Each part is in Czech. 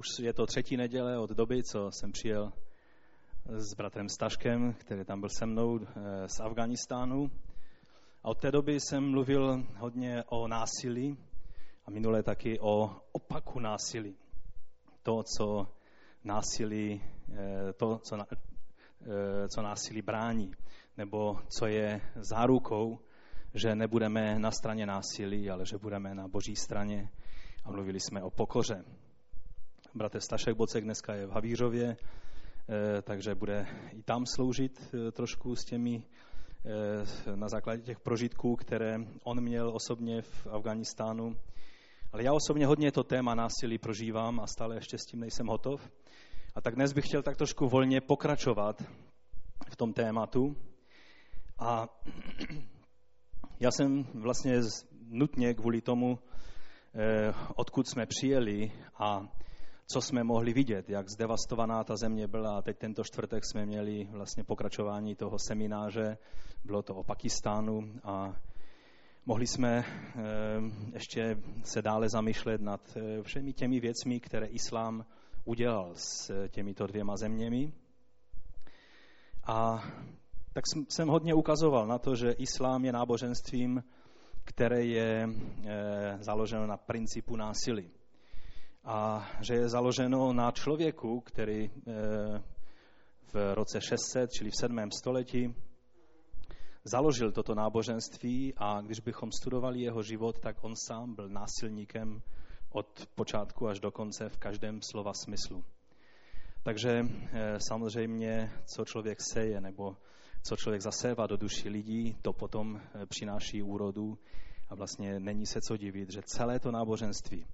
Už je to třetí neděle od doby, co jsem přijel s bratrem Staškem, který tam byl se mnou eh, z Afganistánu. A od té doby jsem mluvil hodně o násilí a minule taky o opaku násilí. To, co násilí, eh, to, co, eh, co násilí brání, nebo co je zárukou, že nebudeme na straně násilí, ale že budeme na boží straně. A mluvili jsme o pokoře. Bratr Stašek Bocek dneska je v Havířově, eh, takže bude i tam sloužit eh, trošku s těmi eh, na základě těch prožitků, které on měl osobně v Afganistánu. Ale já osobně hodně to téma násilí prožívám a stále ještě s tím nejsem hotov. A tak dnes bych chtěl tak trošku volně pokračovat v tom tématu. A já jsem vlastně nutně kvůli tomu, odkud jsme přijeli a co jsme mohli vidět, jak zdevastovaná ta země byla. A teď tento čtvrtek jsme měli vlastně pokračování toho semináře, bylo to o Pakistánu a mohli jsme eh, ještě se dále zamýšlet nad eh, všemi těmi věcmi, které islám udělal s těmito dvěma zeměmi. A tak jsem hodně ukazoval na to, že islám je náboženstvím, které je eh, založeno na principu násilí a že je založeno na člověku, který eh, v roce 600, čili v 7. století, založil toto náboženství a když bychom studovali jeho život, tak on sám byl násilníkem od počátku až do konce v každém slova smyslu. Takže eh, samozřejmě, co člověk seje nebo co člověk zasévá do duši lidí, to potom eh, přináší úrodu a vlastně není se co divit, že celé to náboženství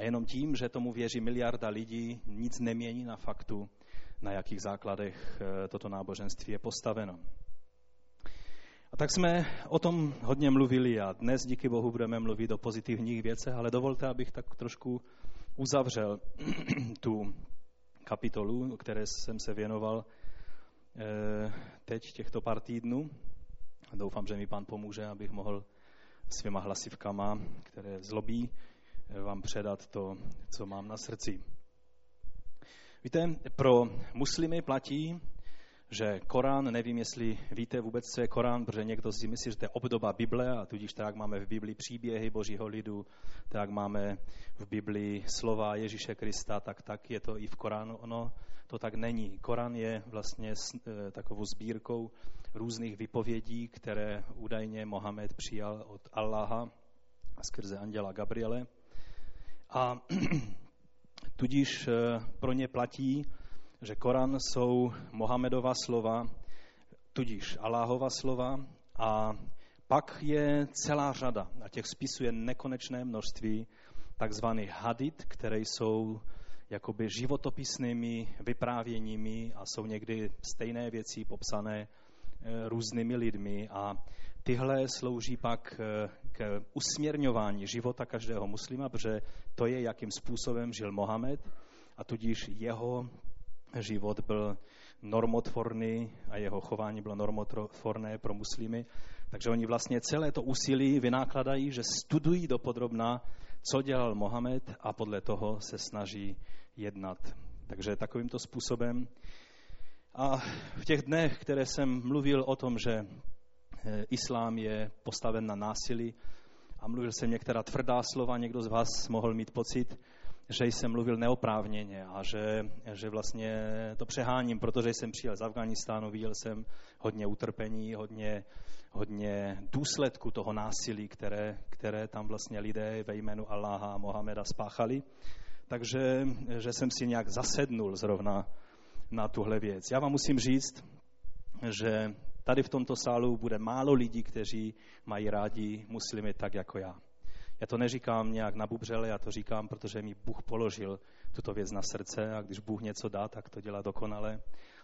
a jenom tím, že tomu věří miliarda lidí, nic nemění na faktu, na jakých základech eh, toto náboženství je postaveno. A tak jsme o tom hodně mluvili a dnes díky Bohu budeme mluvit o pozitivních věcech, ale dovolte, abych tak trošku uzavřel tu kapitolu, které jsem se věnoval eh, teď těchto pár týdnů. Doufám, že mi pán pomůže, abych mohl svýma hlasivkama, které zlobí, vám předat to, co mám na srdci. Víte, pro muslimy platí, že Korán, nevím, jestli víte vůbec, co je Korán, protože někdo si myslí, že to je obdoba Bible a tudíž tak máme v Biblii příběhy Božího lidu, tak máme v Biblii slova Ježíše Krista, tak tak je to i v Koránu. Ono to tak není. Korán je vlastně e, takovou sbírkou různých vypovědí, které údajně Mohamed přijal od Allaha skrze anděla Gabriele. A tudíž eh, pro ně platí, že Koran jsou Mohamedova slova, tudíž Aláhova slova a pak je celá řada, a těch spisů je nekonečné množství, takzvaných hadit, které jsou jakoby životopisnými vyprávěními a jsou někdy stejné věci popsané eh, různými lidmi. A tyhle slouží pak eh, k usměrňování života každého muslima, protože to je, jakým způsobem žil Mohamed a tudíž jeho život byl normotvorný a jeho chování bylo normotvorné pro muslimy. Takže oni vlastně celé to úsilí vynákladají, že studují dopodrobná, co dělal Mohamed a podle toho se snaží jednat. Takže takovýmto způsobem. A v těch dnech, které jsem mluvil o tom, že islám je postaven na násilí a mluvil jsem některá tvrdá slova, někdo z vás mohl mít pocit, že jsem mluvil neoprávněně a že, že vlastně to přeháním, protože jsem přijel z Afganistánu, viděl jsem hodně utrpení, hodně, hodně důsledku toho násilí, které, které tam vlastně lidé ve jménu Allaha a Mohameda spáchali. Takže že jsem si nějak zasednul zrovna na tuhle věc. Já vám musím říct, že tady v tomto sálu bude málo lidí, kteří mají rádi muslimy tak jako já. Já to neříkám nějak na bubřele, já to říkám, protože mi Bůh položil tuto věc na srdce a když Bůh něco dá, tak to dělá dokonale.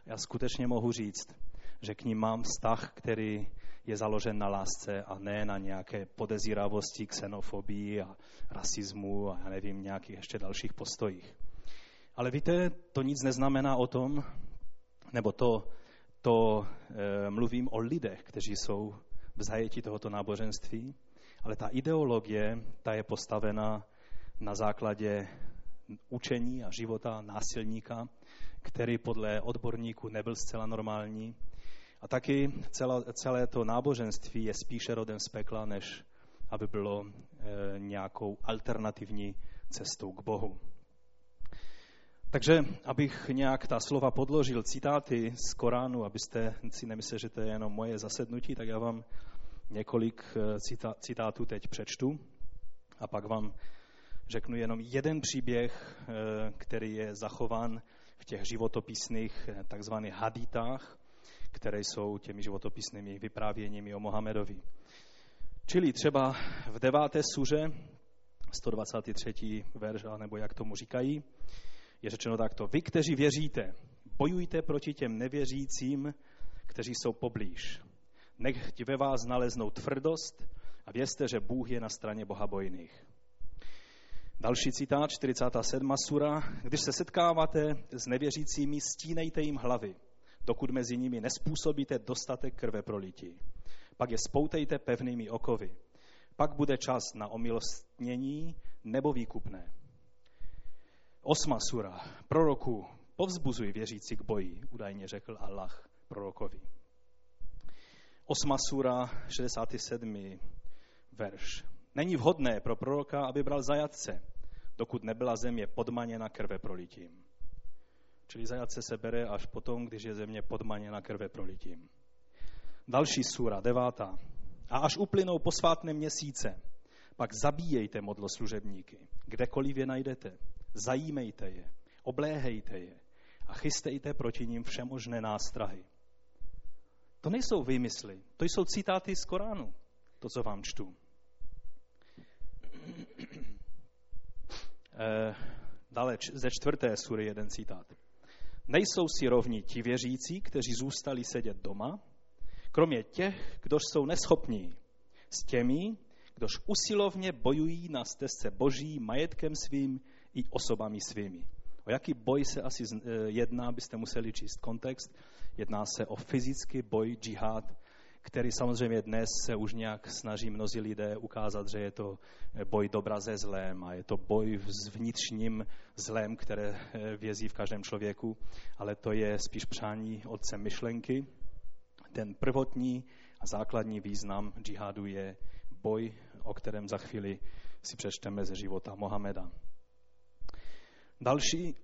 Já skutečně mohu říct, že k ním mám vztah, který je založen na lásce a ne na nějaké podezíravosti, xenofobii a rasismu a já nevím, nějakých ještě dalších postojích. Ale víte, to nic neznamená o tom, nebo to to e, mluvím o lidech, kteří jsou v zajetí tohoto náboženství, ale ta ideologie, ta je postavena na základě učení a života násilníka, který podle odborníků nebyl zcela normální. A taky celé to náboženství je spíše rodem z pekla, než aby bylo e, nějakou alternativní cestou k Bohu. Takže, abych nějak ta slova podložil, citáty z Koránu, abyste si nemysleli, že to je jenom moje zasednutí, tak já vám několik e, citátů teď přečtu a pak vám řeknu jenom jeden příběh, e, který je zachován v těch životopisných takzvaných haditách, které jsou těmi životopisnými vyprávěními o Mohamedovi. Čili třeba v deváté suře, 123. verš, nebo jak tomu říkají, je řečeno takto. Vy, kteří věříte, bojujte proti těm nevěřícím, kteří jsou poblíž. Nechť ve vás naleznou tvrdost a vězte, že Bůh je na straně bohabojných. Další citát, 47. sura. Když se setkáváte s nevěřícími, stínejte jim hlavy, dokud mezi nimi nespůsobíte dostatek krve prolití pak je spoutejte pevnými okovy. Pak bude čas na omilostnění nebo výkupné. Osma sura. Proroku, povzbuzuj věřící k boji, údajně řekl Allah prorokovi. Osma sura, 67. verš. Není vhodné pro proroka, aby bral zajatce, dokud nebyla země podmaněna krve prolitím. Čili zajatce se bere až potom, když je země podmaněna krve prolitím. Další sura, devátá. A až uplynou posvátné měsíce, pak zabíjejte modloslužebníky, kdekoliv je najdete. Zajímejte je, obléhejte je a chystejte proti ním všemožné nástrahy. To nejsou výmysly, to jsou citáty z Koránu, to, co vám čtu. Eh, dále ze čtvrté sury jeden citát. Nejsou si rovni ti věřící, kteří zůstali sedět doma, kromě těch, kdož jsou neschopní, s těmi, kdož usilovně bojují na stezce boží majetkem svým i osobami svými. O jaký boj se asi eh, jedná, byste museli číst kontext. Jedná se o fyzický boj, džihad, který samozřejmě dnes se už nějak snaží mnozí lidé ukázat, že je to eh, boj dobra ze zlém a je to boj s vnitřním zlém, které eh, vězí v každém člověku, ale to je spíš přání otce myšlenky, ten prvotní a základní význam džihadu je boj, o kterém za chvíli si přečteme ze života Mohameda. Další,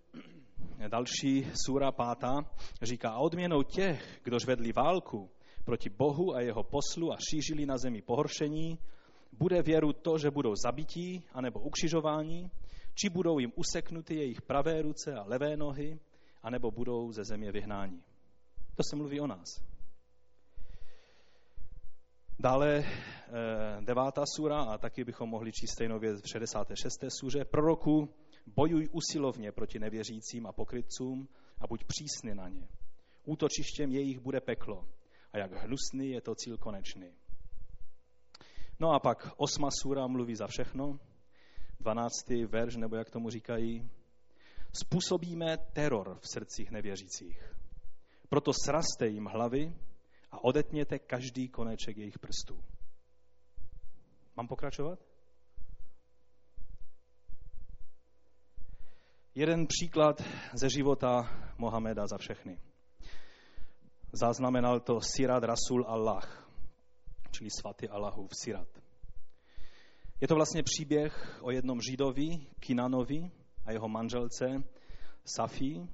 další sura pátá říká, a odměnou těch, kdož vedli válku proti Bohu a jeho poslu a šířili na zemi pohoršení, bude věru to, že budou zabití anebo ukřižováni, či budou jim useknuty jejich pravé ruce a levé nohy, anebo budou ze země vyhnáni. To se mluví o nás. Dále eh, devátá sura, a taky bychom mohli číst stejnou věc v 66. suře. Proroku, bojuj usilovně proti nevěřícím a pokrytcům a buď přísný na ně. Útočištěm jejich bude peklo a jak hnusný je to cíl konečný. No a pak osma sura mluví za všechno, dvanáctý verš, nebo jak tomu říkají, způsobíme teror v srdcích nevěřících. Proto sraste jim hlavy a odetněte každý koneček jejich prstů. Mám pokračovat? Jeden příklad ze života Mohameda za všechny. Zaznamenal to Sirat Rasul Allah, čili svatý Allahův Sirat. Je to vlastně příběh o jednom Židovi, Kinanovi a jeho manželce Safi,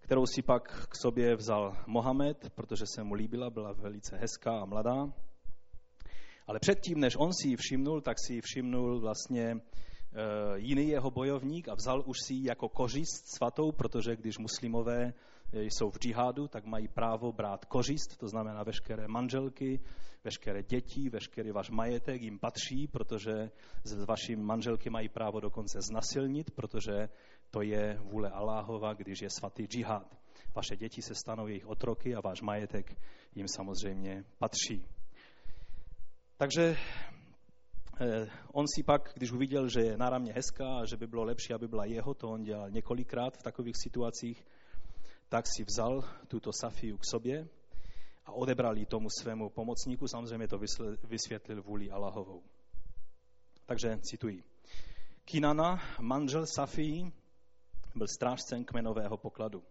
kterou si pak k sobě vzal Mohamed, protože se mu líbila, byla velice hezká a mladá. Ale předtím, než on si ji všimnul, tak si ji všimnul vlastně jiný jeho bojovník a vzal už si ji jako kořist svatou, protože když muslimové e, jsou v džihádu, tak mají právo brát kořist, to znamená veškeré manželky, veškeré děti, veškerý váš majetek jim patří, protože s vaším manželky mají právo dokonce znasilnit, protože to je vůle Aláhova, když je svatý džihad. Vaše děti se stanou jejich otroky a váš majetek jim samozřejmě patří. Takže eh, on si pak, když uviděl, že je náramně hezká a že by bylo lepší, aby byla jeho, to on dělal několikrát v takových situacích, tak si vzal tuto Safiu k sobě a odebral ji tomu svému pomocníku. Samozřejmě to vysvětlil vůli Allahovou. Takže cituji. Kinana, manžel Safii, byl strážcem kmenového pokladu.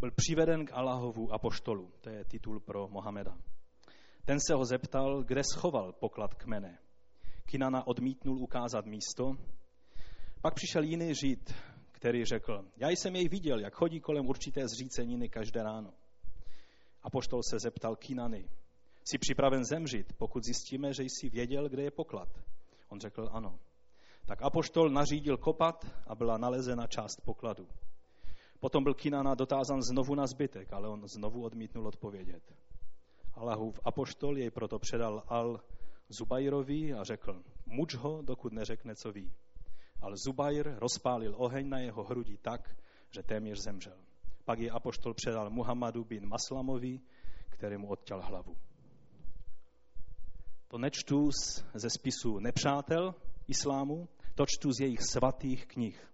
Byl přiveden k Allahovu apoštolu, to je titul pro Mohameda. Ten se ho zeptal, kde schoval poklad kmene. Kinana odmítnul ukázat místo. Pak přišel jiný žid, který řekl, já jsem jej viděl, jak chodí kolem určité zříceniny každé ráno. Apoštol se zeptal Kinany, jsi připraven zemřít, pokud zjistíme, že jsi věděl, kde je poklad? On řekl ano. Tak apoštol nařídil kopat a byla nalezena část pokladu. Potom byl Kinana dotázan znovu na zbytek, ale on znovu odmítnul odpovědět. Allahův apoštol jej proto předal Al Zubajrovi a řekl, muč ho, dokud neřekne, co ví. Al Zubajr rozpálil oheň na jeho hrudi tak, že téměř zemřel. Pak ji apoštol předal Muhammadu bin Maslamovi, kterému odťal hlavu. To nečtu ze spisu nepřátel islámu, to čtu z jejich svatých knih.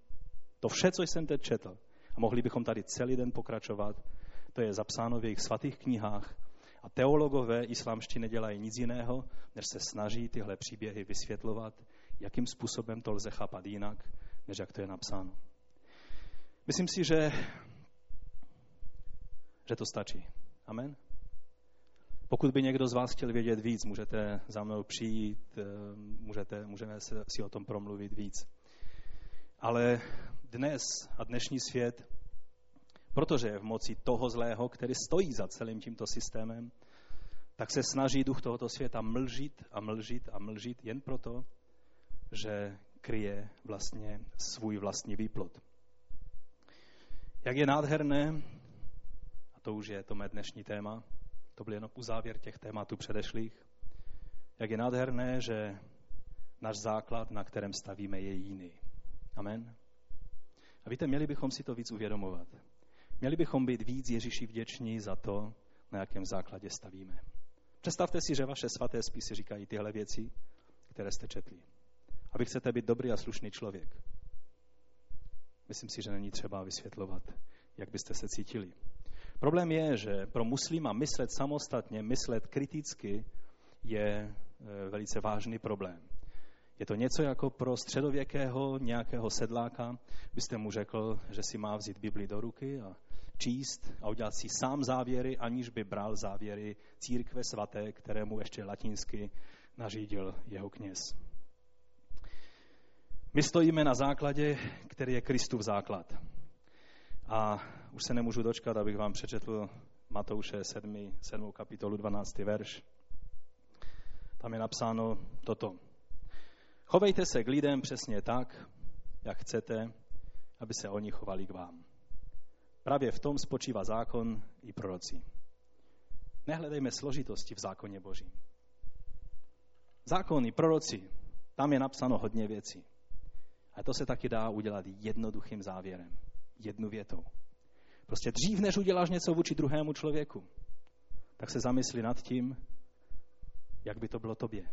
To vše, co jsem teď četl, a mohli bychom tady celý den pokračovat, to je zapsáno v jejich svatých knihách. A teologové islámští nedělají nic jiného, než se snaží tyhle příběhy vysvětlovat, jakým způsobem to lze chápat jinak, než jak to je napsáno. Myslím si, že, že to stačí. Amen. Pokud by někdo z vás chtěl vědět víc, můžete za mnou přijít, eh, můžete, můžeme si o tom promluvit víc. Ale dnes a dnešní svět, protože je v moci toho zlého, který stojí za celým tímto systémem, tak se snaží duch tohoto světa mlžit a mlžit a mlžit jen proto, že kryje vlastně svůj vlastní výplod. Jak je nádherné, a to už je to mé dnešní téma, to byl jenom uzávěr těch tématů předešlých. Jak je nádherné, že náš základ, na kterém stavíme, je jiný. Amen. A víte, měli bychom si to víc uvědomovat. Měli bychom být víc Ježíši vděční za to, na jakém základě stavíme. Představte si, že vaše svaté spisy říkají tyhle věci, které jste četli. A vy chcete být dobrý a slušný člověk. Myslím si, že není třeba vysvětlovat, jak byste se cítili. Problém je, že pro muslima myslet samostatně, myslet kriticky je e, velice vážný problém. Je to něco jako pro středověkého nějakého sedláka, byste mu řekl, že si má vzít Bibli do ruky a číst a udělat si sám závěry, aniž by bral závěry církve svaté, kterému ještě latinsky nařídil jeho kněz. My stojíme na základě, který je Kristův základ. A už se nemůžu dočkat, abych vám přečetl Matouše 7. 7. kapitolu 12. verš. Tam je napsáno toto. Chovejte se k lidem přesně tak, jak chcete, aby se oni chovali k vám. Právě v tom spočívá zákon i proroci. Nehledejme složitosti v zákoně Božím. Zákon i proroci, tam je napsáno hodně věcí. A to se taky dá udělat jednoduchým závěrem jednu větou. Prostě dřív, než uděláš něco vůči druhému člověku, tak se zamysli nad tím, jak by to bylo tobě.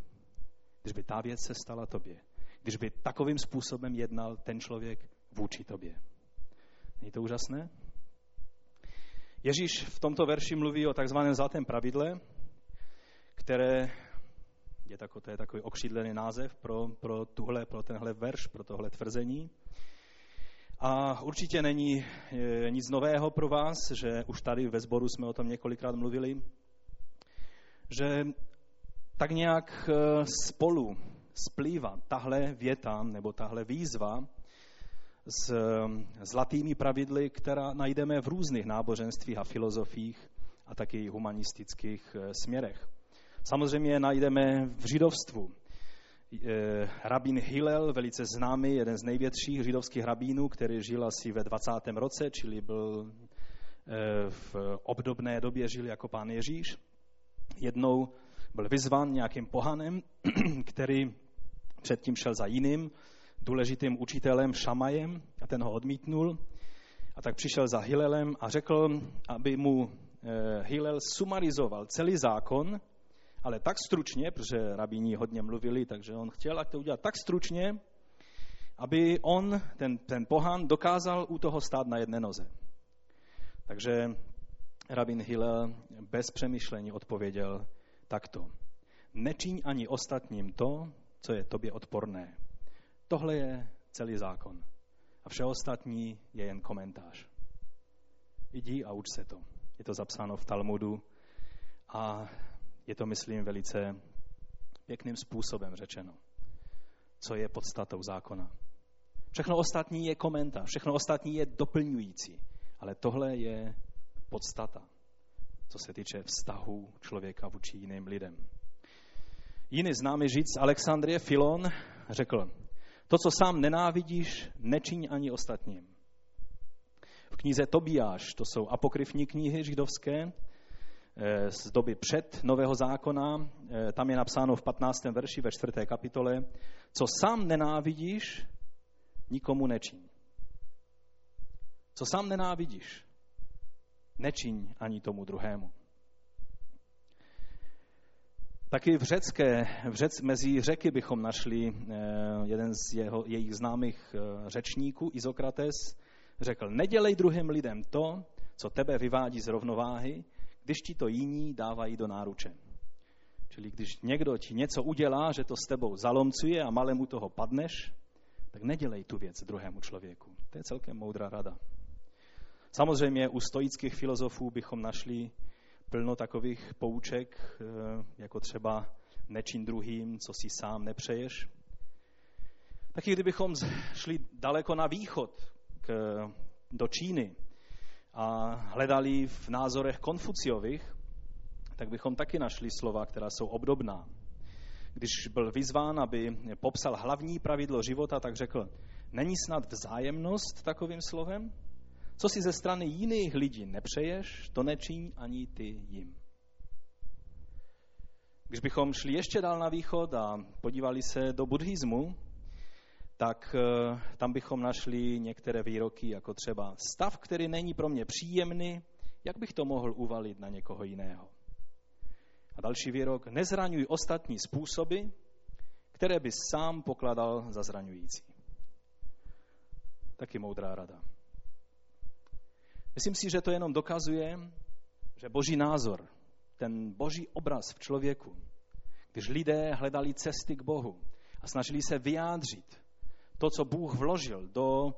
Když by ta věc se stala tobě. Když by takovým způsobem jednal ten člověk vůči tobě. Není to úžasné? Ježíš v tomto verši mluví o takzvaném zlatém pravidle, které je, tako, to je takový okřídlený název pro, pro, tuhle, pro tenhle verš, pro tohle tvrzení. A určitě není e, nic nového pro vás, že už tady ve sboru jsme o tom několikrát mluvili, že tak nějak e, spolu splývá tahle věta nebo tahle výzva s zlatými pravidly, která najdeme v různých náboženstvích a filozofiích a taky humanistických e, směrech. Samozřejmě najdeme v židovstvu, Eh, rabín Hillel, velice známý, jeden z největších židovských rabínů, který žil asi ve 20. roce, čili byl eh, v obdobné době žil jako pán Ježíš. Jednou byl vyzvan nějakým pohanem, který předtím šel za jiným důležitým učitelem Šamajem a ten ho odmítnul. A tak přišel za Hillelem a řekl, aby mu eh, Hillel sumarizoval celý zákon ale tak stručně, protože rabíni hodně mluvili, takže on chtěl, ať to udělat tak stručně, aby on, ten, ten pohán, dokázal u toho stát na jedné noze. Takže rabin Hillel bez přemýšlení odpověděl takto. Nečiň ani ostatním to, co je tobě odporné. Tohle je celý zákon. A vše ostatní je jen komentář. Jdi a uč se to. Je to zapsáno v Talmudu a je to, myslím, velice pěkným způsobem řečeno, co je podstatou zákona. Všechno ostatní je komentář, všechno ostatní je doplňující, ale tohle je podstata, co se týče vztahu člověka vůči jiným lidem. Jiný známý říct Alexandrie Filon řekl, to, co sám nenávidíš, nečiň ani ostatním. V knize Tobiáš, to jsou apokryfní knihy židovské, eh, z doby před Nového zákona, eh, tam je napsáno v 15. verši ve 4. kapitole, co sám nenávidíš, nikomu nečiň. Co sám nenávidíš, nečiň ani tomu druhému. Taky v řecké, v řec, mezi řeky bychom našli eh, jeden z jeho, jejich známých eh, řečníků, Izokrates, řekl, nedělej druhým lidem to, co tebe vyvádí z rovnováhy, když ti to jiní dávají do náruče. Čili když někdo ti něco udělá, že to s tebou zalomcuje a malému toho padneš, tak nedělej tu věc druhému člověku. To je celkem moudrá rada. Samozřejmě u stoických filozofů bychom našli plno takových pouček, eh, jako třeba nečin druhým, co si sám nepřeješ. Taky kdybychom šli daleko na východ, k, do Číny a hledali v názorech Konfuciových, tak bychom taky našli slova, která jsou obdobná. Když byl vyzván, aby popsal hlavní pravidlo života, tak řekl, není snad vzájemnost takovým slovem? Co si ze strany jiných lidí nepřeješ, to nečiň ani ty jim. Když bychom šli ještě dál na východ a podívali se do buddhismu, tak eh, tam bychom našli některé výroky, jako třeba stav, který není pro mě příjemný, jak bych to mohl uvalit na někoho jiného. A další výrok, nezraňuj ostatní způsoby, které by sám pokladal za zraňující. Taky moudrá rada. Myslím si, že to jenom dokazuje, že boží názor, ten boží obraz v člověku, když lidé hledali cesty k Bohu a snažili se vyjádřit to, co Bůh vložil do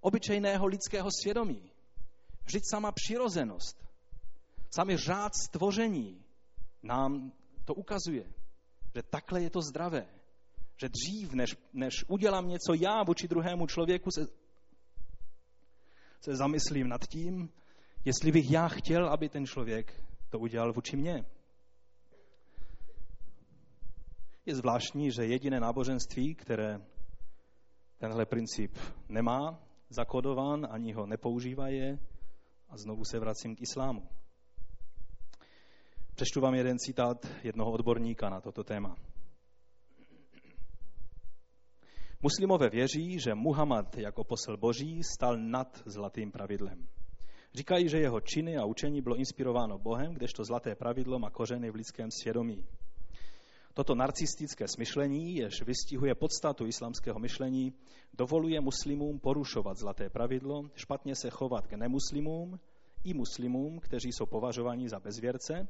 obyčejného lidského svědomí, vždyť sama přirozenost, sami řád stvoření nám to ukazuje, že takhle je to zdravé. Že dřív, než, než udělám něco já vůči druhému člověku, se se zamyslím nad tím, jestli bych já chtěl, aby ten člověk to udělal vůči mně. Je zvláštní, že jediné náboženství, které tenhle princip nemá zakodován, ani ho nepoužívá je, a znovu se vracím k islámu. Přečtu vám jeden citát jednoho odborníka na toto téma. Muslimové věří, že Muhammad jako posel boží stal nad zlatým pravidlem. Říkají, že jeho činy a učení bylo inspirováno Bohem, kdežto zlaté pravidlo má kořeny v lidském svědomí. Toto narcistické smyšlení, jež vystihuje podstatu islamského myšlení, dovoluje muslimům porušovat zlaté pravidlo, špatně se chovat k nemuslimům i muslimům, kteří jsou považováni za bezvěrce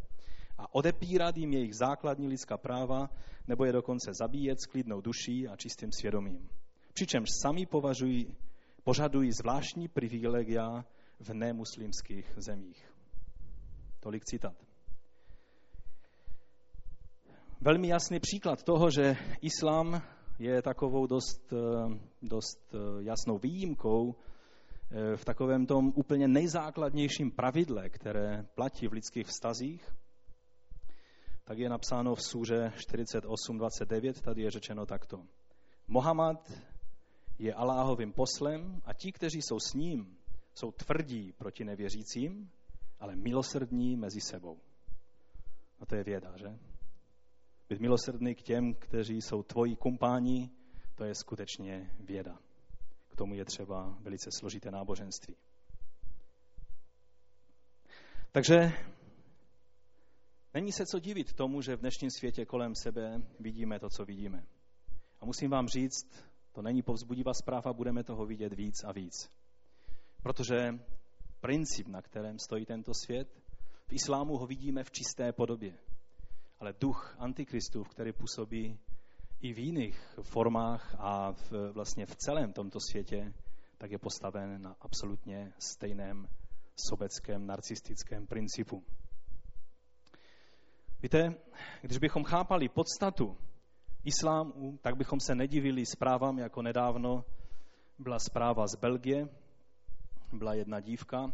a odepírat jim jejich základní lidská práva nebo je dokonce zabíjet s klidnou duší a čistým svědomím. Přičemž sami považují, požadují zvláštní privilegia v nemuslimských zemích. Tolik citat. Velmi jasný příklad toho, že islám je takovou dost, eh, dost eh, jasnou výjimkou eh, v takovém tom úplně nejzákladnějším pravidle, které platí v lidských vztazích, tak je napsáno v súře 48.29, tady je řečeno takto. Mohamed je Aláhovým poslem a ti, kteří jsou s ním, jsou tvrdí proti nevěřícím, ale milosrdní mezi sebou. A to je věda, že? Být milosrdný k těm, kteří jsou tvoji kumpáni, to je skutečně věda. K tomu je třeba velice složité náboženství. Takže Není se co divit tomu, že v dnešním světě kolem sebe vidíme to, co vidíme. A musím vám říct, to není povzbudivá zpráva, budeme toho vidět víc a víc. Protože princip, na kterém stojí tento svět, v islámu ho vidíme v čisté podobě. Ale duch antikristův, který působí, i v jiných formách a v, vlastně v celém tomto světě, tak je postaven na absolutně stejném sobeckém narcistickém principu. Víte, když bychom chápali podstatu islámu, tak bychom se nedivili zprávám, jako nedávno byla zpráva z Belgie. Byla jedna dívka,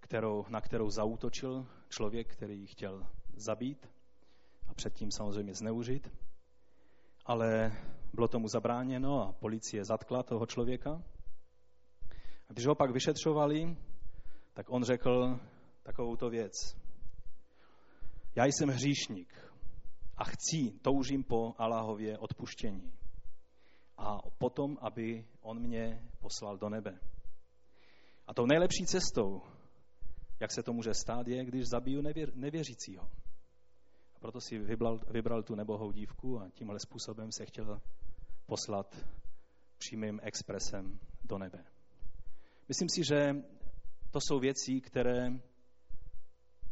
kterou, na kterou zautočil člověk, který ji chtěl zabít a předtím samozřejmě zneužit. Ale bylo tomu zabráněno a policie zatkla toho člověka. A když ho pak vyšetřovali, tak on řekl takovouto věc. Já jsem hříšník a chci, toužím po Allahově odpuštění. A potom, aby on mě poslal do nebe. A tou nejlepší cestou, jak se to může stát, je, když zabiju nevěř, nevěřícího. A proto si vybral, vybral tu nebohou dívku a tímhle způsobem se chtěl poslat přímým expresem do nebe. Myslím si, že to jsou věci, které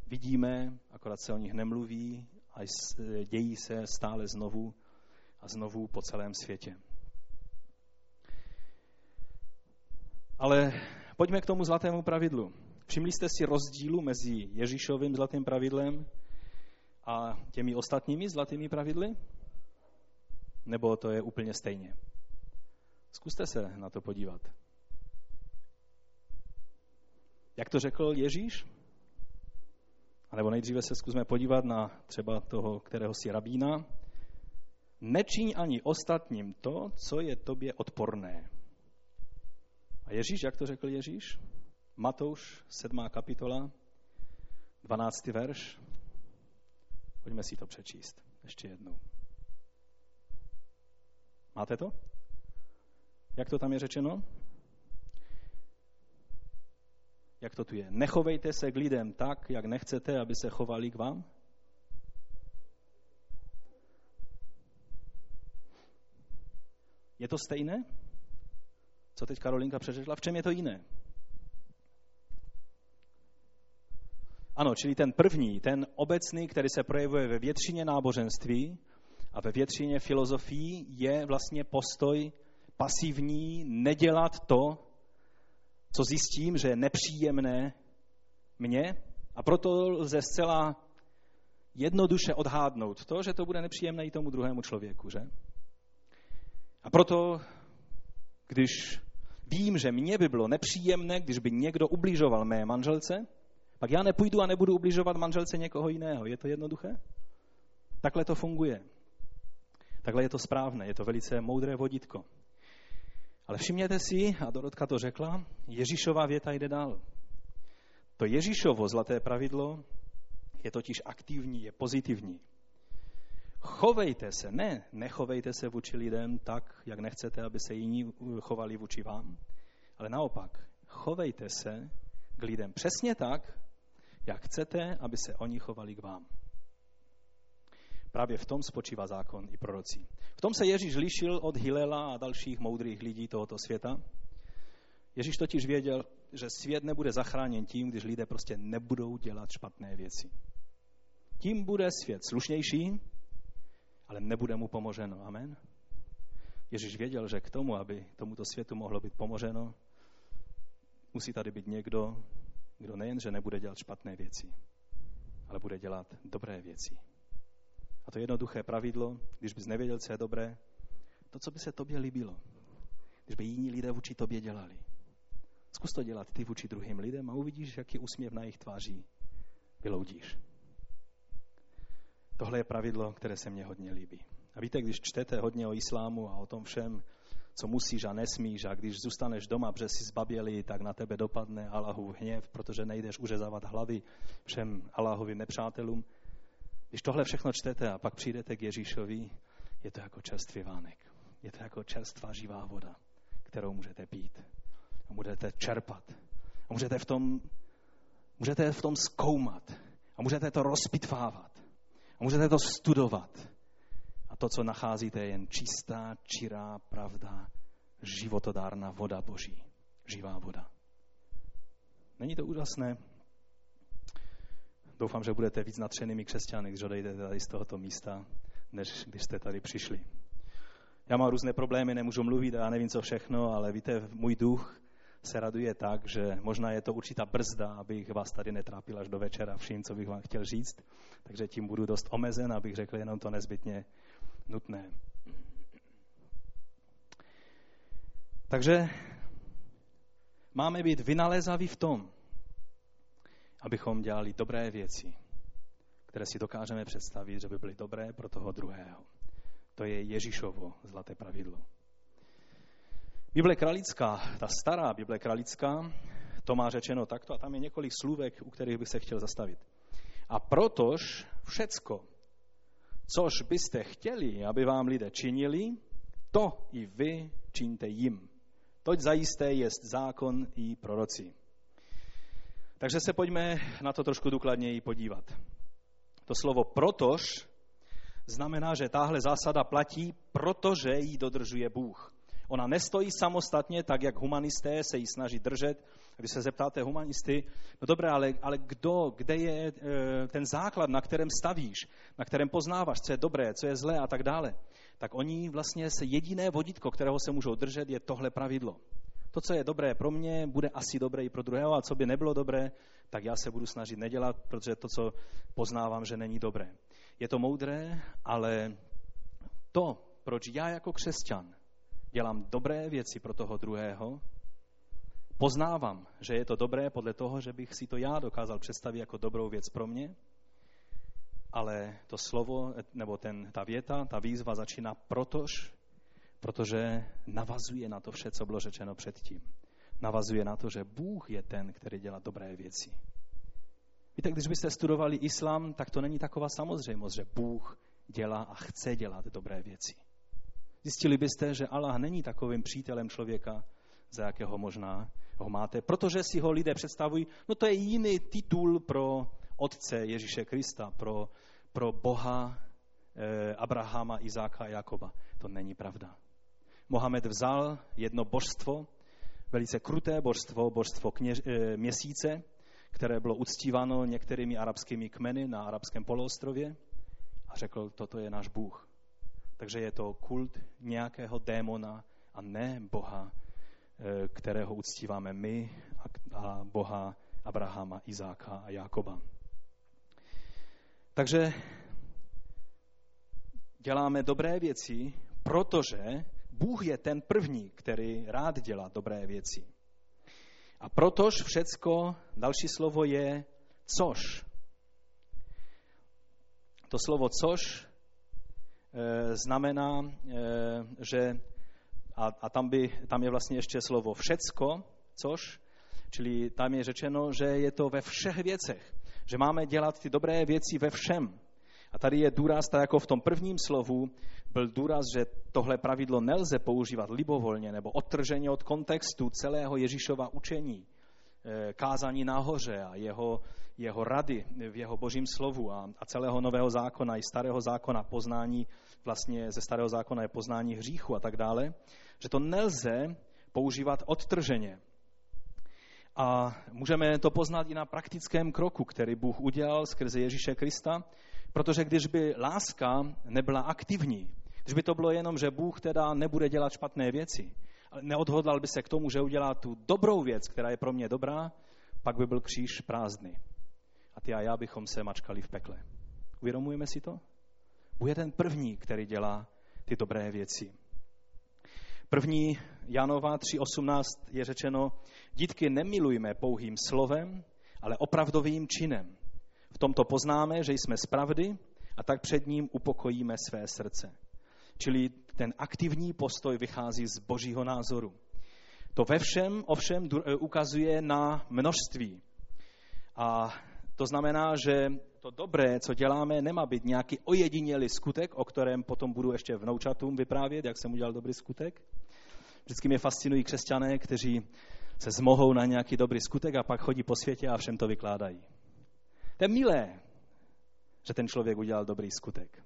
vidíme, akorát se o nich nemluví a dějí se stále znovu a znovu po celém světě. Ale pojďme k tomu zlatému pravidlu. Všimli jste si rozdílu mezi Ježíšovým zlatým pravidlem a těmi ostatními zlatými pravidly? Nebo to je úplně stejně? Zkuste se na to podívat. Jak to řekl Ježíš? A nebo nejdříve se zkusme podívat na třeba toho, kterého si rabína. Nečiň ani ostatním to, co je tobě odporné. A Ježíš, jak to řekl Ježíš? Matouš, 7. kapitola, 12. verš. Pojďme si to přečíst ještě jednou. Máte to? Jak to tam je řečeno? Jak to tu je? Nechovejte se k lidem tak, jak nechcete, aby se chovali k vám? Je to stejné? Co teď Karolinka přeřekla? V čem je to jiné? Ano, čili ten první, ten obecný, který se projevuje ve většině náboženství a ve většině filozofií, je vlastně postoj pasivní, nedělat to, co zjistím, že je nepříjemné mně a proto lze zcela jednoduše odhádnout to, že to bude nepříjemné i tomu druhému člověku, že? A proto, když vím, že mně by bylo nepříjemné, když by někdo ubližoval mé manželce, pak já nepůjdu a nebudu ubližovat manželce někoho jiného. Je to jednoduché? Takhle to funguje. Takhle je to správné, je to velice moudré vodítko. Ale všimněte si, a Dorotka to řekla, Ježíšová věta jde dál. To Ježíšovo zlaté pravidlo je totiž aktivní, je pozitivní. Chovejte se, ne, nechovejte se vůči lidem tak, jak nechcete, aby se jiní chovali vůči vám, ale naopak, chovejte se k lidem přesně tak, jak chcete, aby se oni chovali k vám. Právě v tom spočívá zákon i prorocí. V tom se Ježíš lišil od Hilela a dalších moudrých lidí tohoto světa. Ježíš totiž věděl, že svět nebude zachráněn tím, když lidé prostě nebudou dělat špatné věci. Tím bude svět slušnější, ale nebude mu pomoženo. Amen. Ježíš věděl, že k tomu, aby tomuto světu mohlo být pomoženo, musí tady být někdo, kdo nejen, že nebude dělat špatné věci, ale bude dělat dobré věci. A to jednoduché pravidlo, když bys nevěděl, co je dobré, to, co by se tobě líbilo, když by jiní lidé vůči tobě dělali. Zkus to dělat ty vůči druhým lidem a uvidíš, jaký úsměv na jejich tváří vyloudíš. Tohle je pravidlo, které se mně hodně líbí. A víte, když čtete hodně o islámu a o tom všem, co musíš a nesmíš a když zůstaneš doma, protože jsi zbabělý, tak na tebe dopadne Allahův hněv, protože nejdeš uřezávat hlavy všem Allahovým nepřátelům, když tohle všechno čtete a pak přijdete k Ježíšovi, je to jako čerstvý vánek. Je to jako čerstvá živá voda, kterou můžete pít. A můžete čerpat. A můžete v tom, můžete v tom zkoumat. A můžete to rozpitvávat. A můžete to studovat. A to, co nacházíte, je jen čistá, čirá pravda, životodárná voda Boží. Živá voda. Není to úžasné? Doufám, že budete víc natřenými křesťany, když odejdete tady z tohoto místa, než když jste tady přišli. Já mám různé problémy, nemůžu mluvit a nevím, co všechno, ale víte, můj duch se raduje tak, že možná je to určitá brzda, abych vás tady netrápil až do večera vším, co bych vám chtěl říct. Takže tím budu dost omezen, abych řekl jenom to nezbytně nutné. Takže máme být vynalézaví v tom, abychom dělali dobré věci, které si dokážeme představit, že by byly dobré pro toho druhého. To je Ježíšovo zlaté pravidlo. Bible kralická, ta stará Bible kralická, to má řečeno takto a tam je několik slůvek, u kterých bych se chtěl zastavit. A protož všecko, což byste chtěli, aby vám lidé činili, to i vy čiňte jim. Toť zajisté je zákon i proroci. Takže se pojďme na to trošku důkladněji podívat. To slovo protož znamená, že tahle zásada platí, protože ji dodržuje Bůh. Ona nestojí samostatně, tak jak humanisté se ji snaží držet. Když se zeptáte humanisty, no dobré, ale, ale kdo, kde je e, ten základ, na kterém stavíš, na kterém poznáváš, co je dobré, co je zlé a tak dále, tak oni vlastně se jediné vodítko, kterého se můžou držet, je tohle pravidlo. To, co je dobré pro mě, bude asi dobré i pro druhého, a co by nebylo dobré, tak já se budu snažit nedělat, protože to, co poznávám, že není dobré. Je to moudré, ale to, proč já jako křesťan dělám dobré věci pro toho druhého, poznávám, že je to dobré podle toho, že bych si to já dokázal představit jako dobrou věc pro mě, ale to slovo, nebo ten, ta věta, ta výzva začíná protož, protože navazuje na to vše, co bylo řečeno předtím. Navazuje na to, že Bůh je ten, který dělá dobré věci. Víte, když byste studovali islám, tak to není taková samozřejmost, že Bůh dělá a chce dělat dobré věci. Zjistili byste, že Allah není takovým přítelem člověka, za jakého možná ho máte, protože si ho lidé představují, no to je jiný titul pro otce Ježíše Krista, pro, pro Boha eh, Abrahama, Izáka a Jakoba. To není pravda. Mohamed vzal jedno božstvo, velice kruté božstvo, božstvo kněž, eh, měsíce, které bylo uctíváno některými arabskými kmeny na arabském poloostrově a řekl, toto je náš Bůh. Takže je to kult nějakého démona a ne Boha, eh, kterého uctíváme my a Boha Abrahama, Izáka a Jákoba. Takže děláme dobré věci, protože Bůh je ten první, který rád dělá dobré věci. A protož všecko, další slovo je což. To slovo což e, znamená, e, že, a, a tam, by, tam je vlastně ještě slovo všecko, což, čili tam je řečeno, že je to ve všech věcech, že máme dělat ty dobré věci ve všem. A tady je důraz, tak jako v tom prvním slovu, byl důraz, že tohle pravidlo nelze používat libovolně nebo odtrženě od kontextu celého Ježíšova učení, eh, kázání nahoře a jeho, jeho rady v jeho božím slovu a, a celého nového zákona i starého zákona, poznání vlastně ze starého zákona je poznání hříchu a tak dále, že to nelze používat odtrženě. A můžeme to poznat i na praktickém kroku, který Bůh udělal skrze Ježíše Krista, Protože když by láska nebyla aktivní, když by to bylo jenom, že Bůh teda nebude dělat špatné věci, neodhodlal by se k tomu, že udělá tu dobrou věc, která je pro mě dobrá, pak by byl kříž prázdný. A ty a já bychom se mačkali v pekle. Uvědomujeme si to? Bůh je ten první, který dělá ty dobré věci. První Janova 3.18 je řečeno, dítky nemilujme pouhým slovem, ale opravdovým činem. V tomto poznáme, že jsme z pravdy a tak před ním upokojíme své srdce. Čili ten aktivní postoj vychází z božího názoru. To ve všem ovšem eh, ukazuje na množství. A to znamená, že to dobré, co děláme, nemá být nějaký ojedinělý skutek, o kterém potom budu ještě vnoučatům vyprávět, jak jsem udělal dobrý skutek. Vždycky mě fascinují křesťané, kteří se zmohou na nějaký dobrý skutek a pak chodí po světě a všem to vykládají. To je milé, že ten člověk udělal dobrý skutek.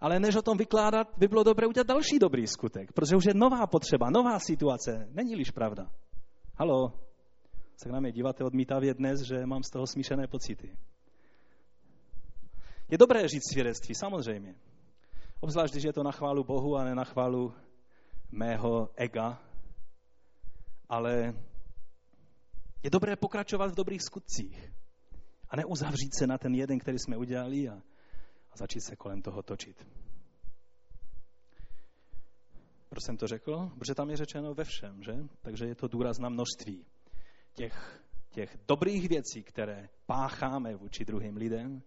Ale než o tom vykládat, by bylo dobré udělat další dobrý skutek, protože už je nová potřeba, nová situace. Není-liž pravda. Halo, se na mě díváte odmítavě dnes, že mám z toho smíšené pocity. Je dobré říct svědectví, samozřejmě. Obzvlášť, když je to na chválu Bohu a ne na chválu mého ega. Ale je dobré pokračovat v dobrých skutcích a neuzavřít se na ten jeden, který jsme udělali a, a začít se kolem toho točit. Proč jsem to řekl? Protože tam je řečeno ve všem, že? Takže je to důraz na množství těch, těch dobrých věcí, které pácháme vůči druhým lidem,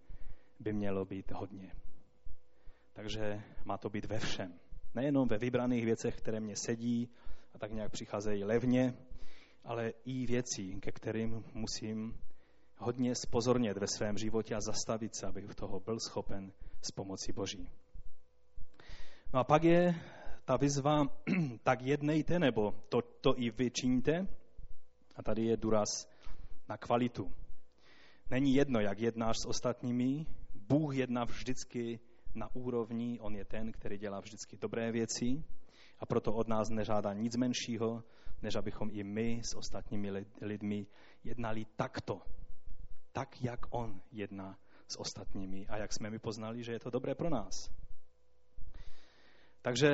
by mělo být hodně. Takže má to být ve všem. Nejenom ve vybraných věcech, které mě sedí a tak nějak přicházejí levně, ale i věcí, ke kterým musím hodně spozornět ve svém životě a zastavit se, abych toho byl schopen s pomocí Boží. No a pak je ta vyzva, tak jednejte, nebo to, to i vy činíte. A tady je důraz na kvalitu. Není jedno, jak jednáš s ostatními, Bůh jedná vždycky na úrovni, on je ten, který dělá vždycky dobré věci a proto od nás nežádá nic menšího, než abychom i my s ostatními lidmi jednali takto. Tak, jak on jedná s ostatními a jak jsme mi poznali, že je to dobré pro nás. Takže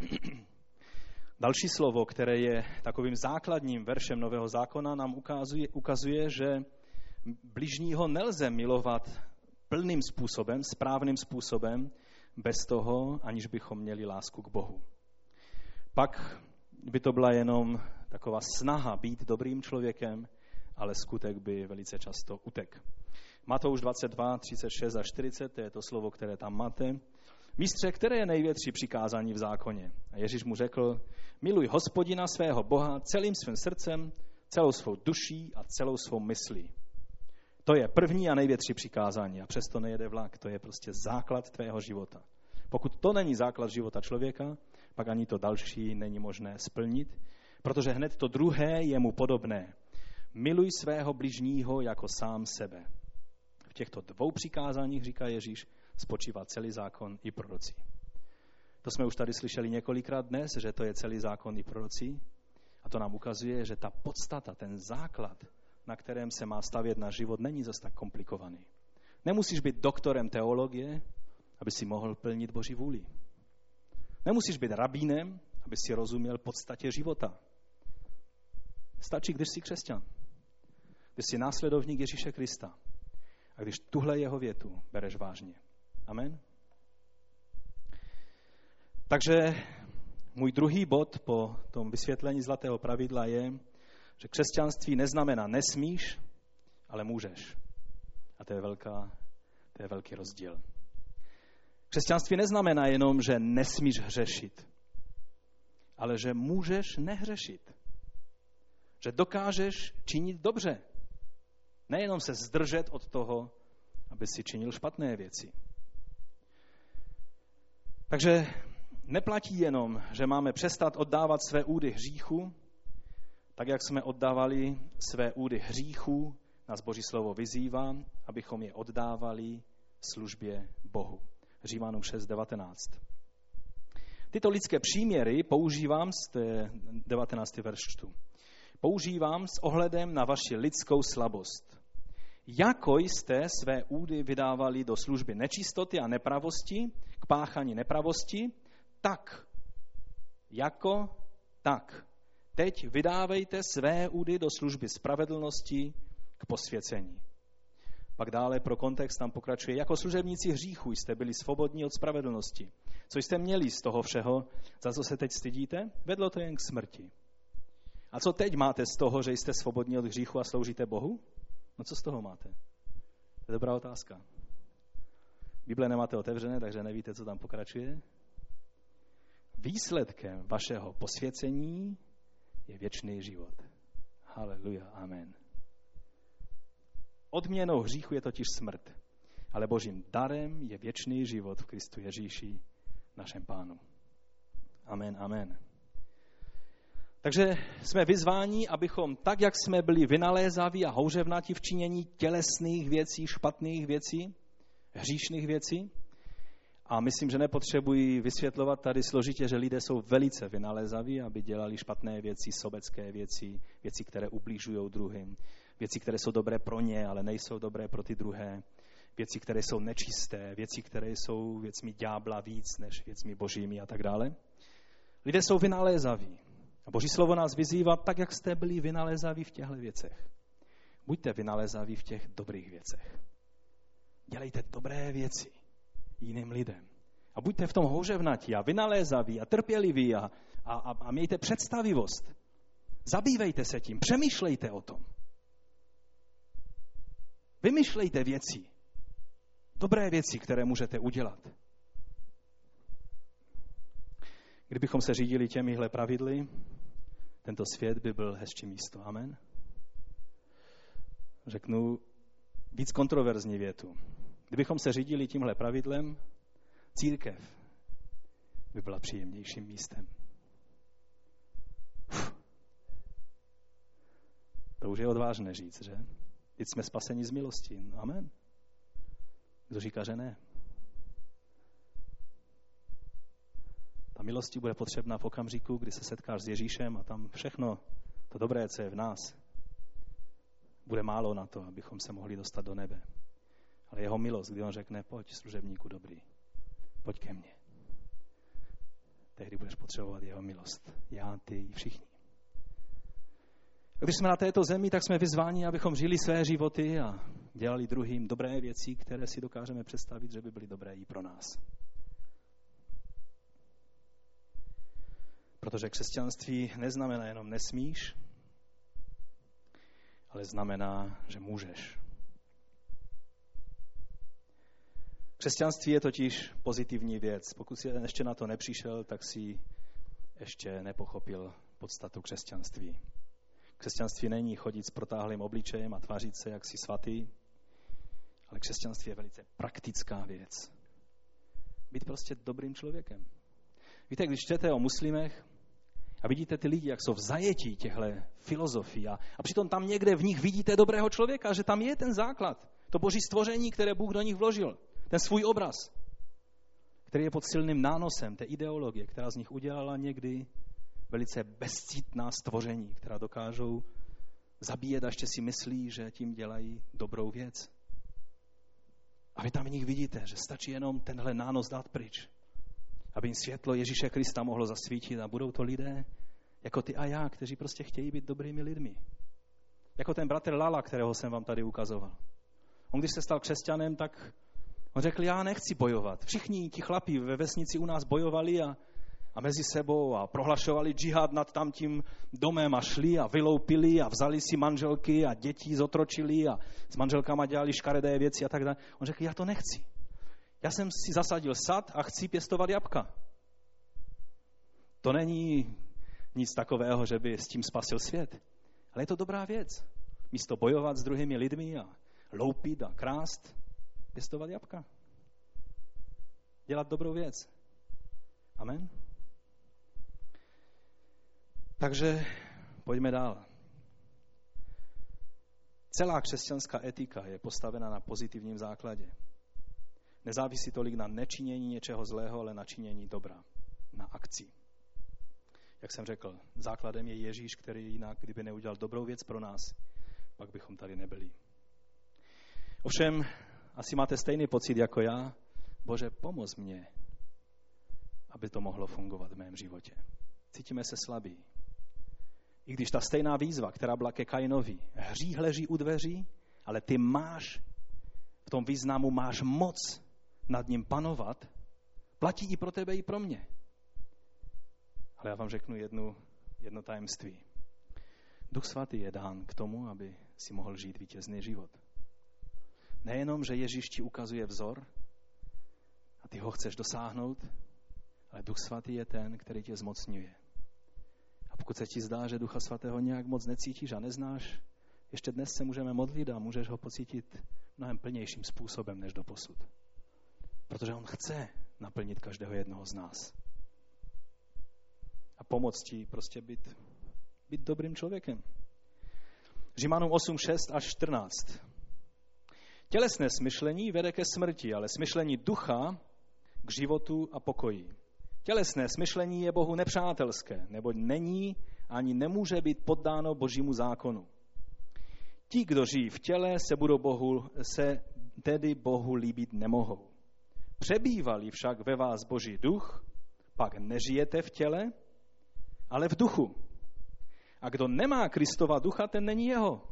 další slovo, které je takovým základním veršem Nového zákona, nám ukazuje, ukazuje že bližního nelze milovat plným způsobem, správným způsobem, bez toho, aniž bychom měli lásku k Bohu. Pak by to byla jenom taková snaha být dobrým člověkem, ale skutek by velice často utek. Matouš 22, 36 a 40, to je to slovo, které tam máte. Mistře, které je největší přikázání v zákoně? A Ježíš mu řekl, miluj hospodina svého Boha celým svým srdcem, celou svou duší a celou svou myslí. To je první a největší přikázání a přesto nejede vlak. To je prostě základ tvého života. Pokud to není základ života člověka, pak ani to další není možné splnit, protože hned to druhé je mu podobné. Miluj svého bližního jako sám sebe. V těchto dvou přikázáních, říká Ježíš, spočívá celý zákon i proroci. To jsme už tady slyšeli několikrát dnes, že to je celý zákon i proroci. A to nám ukazuje, že ta podstata, ten základ, na kterém se má stavět na život, není zase tak komplikovaný. Nemusíš být doktorem teologie, aby si mohl plnit Boží vůli. Nemusíš být rabínem, aby si rozuměl podstatě života. Stačí, když jsi křesťan. Když jsi následovník Ježíše Krista. A když tuhle jeho větu bereš vážně. Amen. Takže můj druhý bod po tom vysvětlení zlatého pravidla je, že křesťanství neznamená nesmíš, ale můžeš. A to je, velká, to je velký rozdíl. Křesťanství neznamená jenom, že nesmíš hřešit, ale že můžeš nehřešit. Že dokážeš činit dobře. Nejenom se zdržet od toho, aby si činil špatné věci. Takže neplatí jenom, že máme přestat oddávat své údy hříchu, tak jak jsme oddávali své údy hříchu, nás Boží slovo vyzývá, abychom je oddávali službě Bohu. Římanům 6.19. Tyto lidské příměry používám z té 19. verštu. Používám s ohledem na vaši lidskou slabost. Jako jste své údy vydávali do služby nečistoty a nepravosti, k páchání nepravosti, tak, jako tak Teď vydávejte své údy do služby spravedlnosti k posvěcení. Pak dále pro kontext tam pokračuje, jako služebníci hříchu jste byli svobodní od spravedlnosti. Co jste měli z toho všeho, za co se teď stydíte? Vedlo to jen k smrti. A co teď máte z toho, že jste svobodní od hříchu a sloužíte Bohu? No co z toho máte? To je dobrá otázka. Bible nemáte otevřené, takže nevíte, co tam pokračuje. Výsledkem vašeho posvěcení je věčný život. Haleluja, amen. Odměnou hříchu je totiž smrt, ale božím darem je věčný život v Kristu Ježíši, našem pánu. Amen, amen. Takže jsme vyzváni, abychom tak, jak jsme byli vynalézaví a houřevnatí v činění tělesných věcí, špatných věcí, hříšných věcí, a myslím, že nepotřebuji vysvětlovat tady složitě, že lidé jsou velice vynalézaví, aby dělali špatné věci, sobecké věci, věci, které ublížují druhým, věci, které jsou dobré pro ně, ale nejsou dobré pro ty druhé, věci, které jsou nečisté, věci, které jsou věcmi ďábla víc než věcmi božími a tak dále. Lidé jsou vynalézaví. A Boží slovo nás vyzývá tak, jak jste byli vynalézaví v těchto věcech. Buďte vynalézaví v těch dobrých věcech. Dělejte dobré věci jiným lidem. A buďte v tom houževnatí a vynalézaví a trpěliví a, a, a, a mějte představivost. Zabývejte se tím, přemýšlejte o tom. Vymýšlejte věci. Dobré věci, které můžete udělat. Kdybychom se řídili těmihle pravidly, tento svět by byl hezčí místo. Amen. Řeknu víc kontroverzní větu. Kdybychom se řídili tímhle pravidlem, církev by byla příjemnějším místem. Uf. To už je odvážné říct, že? Teď jsme spaseni z milosti. Amen. Kdo říká, že ne? Ta milosti bude potřebná v okamžiku, kdy se setkáš s Ježíšem a tam všechno to dobré, co je v nás, bude málo na to, abychom se mohli dostat do nebe. Ale jeho milost, kdy on řekne, pojď služebníku dobrý, pojď ke mně. Tehdy budeš potřebovat jeho milost. Já, ty všichni. A když jsme na této zemi, tak jsme vyzváni, abychom žili své životy a dělali druhým dobré věci, které si dokážeme představit, že by byly dobré i pro nás. Protože křesťanství neznamená jenom nesmíš, ale znamená, že můžeš. Křesťanství je totiž pozitivní věc. Pokud jsi ještě na to nepřišel, tak si ještě nepochopil podstatu křesťanství. Křesťanství není chodit s protáhlým obličejem a tvářit se jak si svatý, ale křesťanství je velice praktická věc. Být prostě dobrým člověkem. Víte, když čtete o muslimech a vidíte ty lidi, jak jsou v zajetí těchto filozofií. A, a přitom tam někde v nich vidíte dobrého člověka, že tam je ten základ, to boží stvoření, které Bůh do nich vložil, ten svůj obraz, který je pod silným nánosem té ideologie, která z nich udělala někdy velice bezcítná stvoření, která dokážou zabíjet a ještě si myslí, že tím dělají dobrou věc. A vy tam v nich vidíte, že stačí jenom tenhle nános dát pryč, aby jim světlo Ježíše Krista mohlo zasvítit a budou to lidé jako ty a já, kteří prostě chtějí být dobrými lidmi. Jako ten bratr Lala, kterého jsem vám tady ukazoval. On když se stal křesťanem, tak on řekl, já nechci bojovat. Všichni ti chlapí ve vesnici u nás bojovali a a mezi sebou a prohlašovali džihad nad tamtím domem a šli a vyloupili a vzali si manželky a děti zotročili a s manželkama dělali škaredé věci a tak dále. On řekl, já to nechci. Já jsem si zasadil sad a chci pěstovat jabka. To není nic takového, že by s tím spasil svět. Ale je to dobrá věc. Místo bojovat s druhými lidmi a loupit a krást, pěstovat jabka. Dělat dobrou věc. Amen. Takže pojďme dál. Celá křesťanská etika je postavena na pozitivním základě. Nezávisí tolik na nečinění něčeho zlého, ale na činění dobra, na akci. Jak jsem řekl, základem je Ježíš, který jinak, kdyby neudělal dobrou věc pro nás, pak bychom tady nebyli. Ovšem, asi máte stejný pocit jako já. Bože, pomoz mě, aby to mohlo fungovat v mém životě. Cítíme se slabí, i když ta stejná výzva, která byla ke Kainovi, hřích leží u dveří, ale ty máš, v tom významu máš moc nad ním panovat, platí i pro tebe, i pro mě. Ale já vám řeknu jednu, jedno tajemství. Duch svatý je dán k tomu, aby si mohl žít vítězný život. Nejenom, že Ježíš ti ukazuje vzor a ty ho chceš dosáhnout, ale Duch svatý je ten, který tě zmocňuje. Pokud se ti zdá, že Ducha Svatého nějak moc necítíš a neznáš, ještě dnes se můžeme modlit a můžeš ho pocítit mnohem plnějším způsobem než do posud. Protože on chce naplnit každého jednoho z nás. A pomoct ti prostě být, být dobrým člověkem. Římanům 8, 6 až 14. Tělesné smyšlení vede ke smrti, ale smyšlení ducha k životu a pokoji. Tělesné smyšlení je Bohu nepřátelské, nebo není ani nemůže být poddáno božímu zákonu. Ti, kdo žijí v těle, se budou Bohu, se tedy Bohu líbit nemohou. Přebývalí však ve vás Boží duch, pak nežijete v těle, ale v duchu. A kdo nemá Kristova ducha, ten není jeho.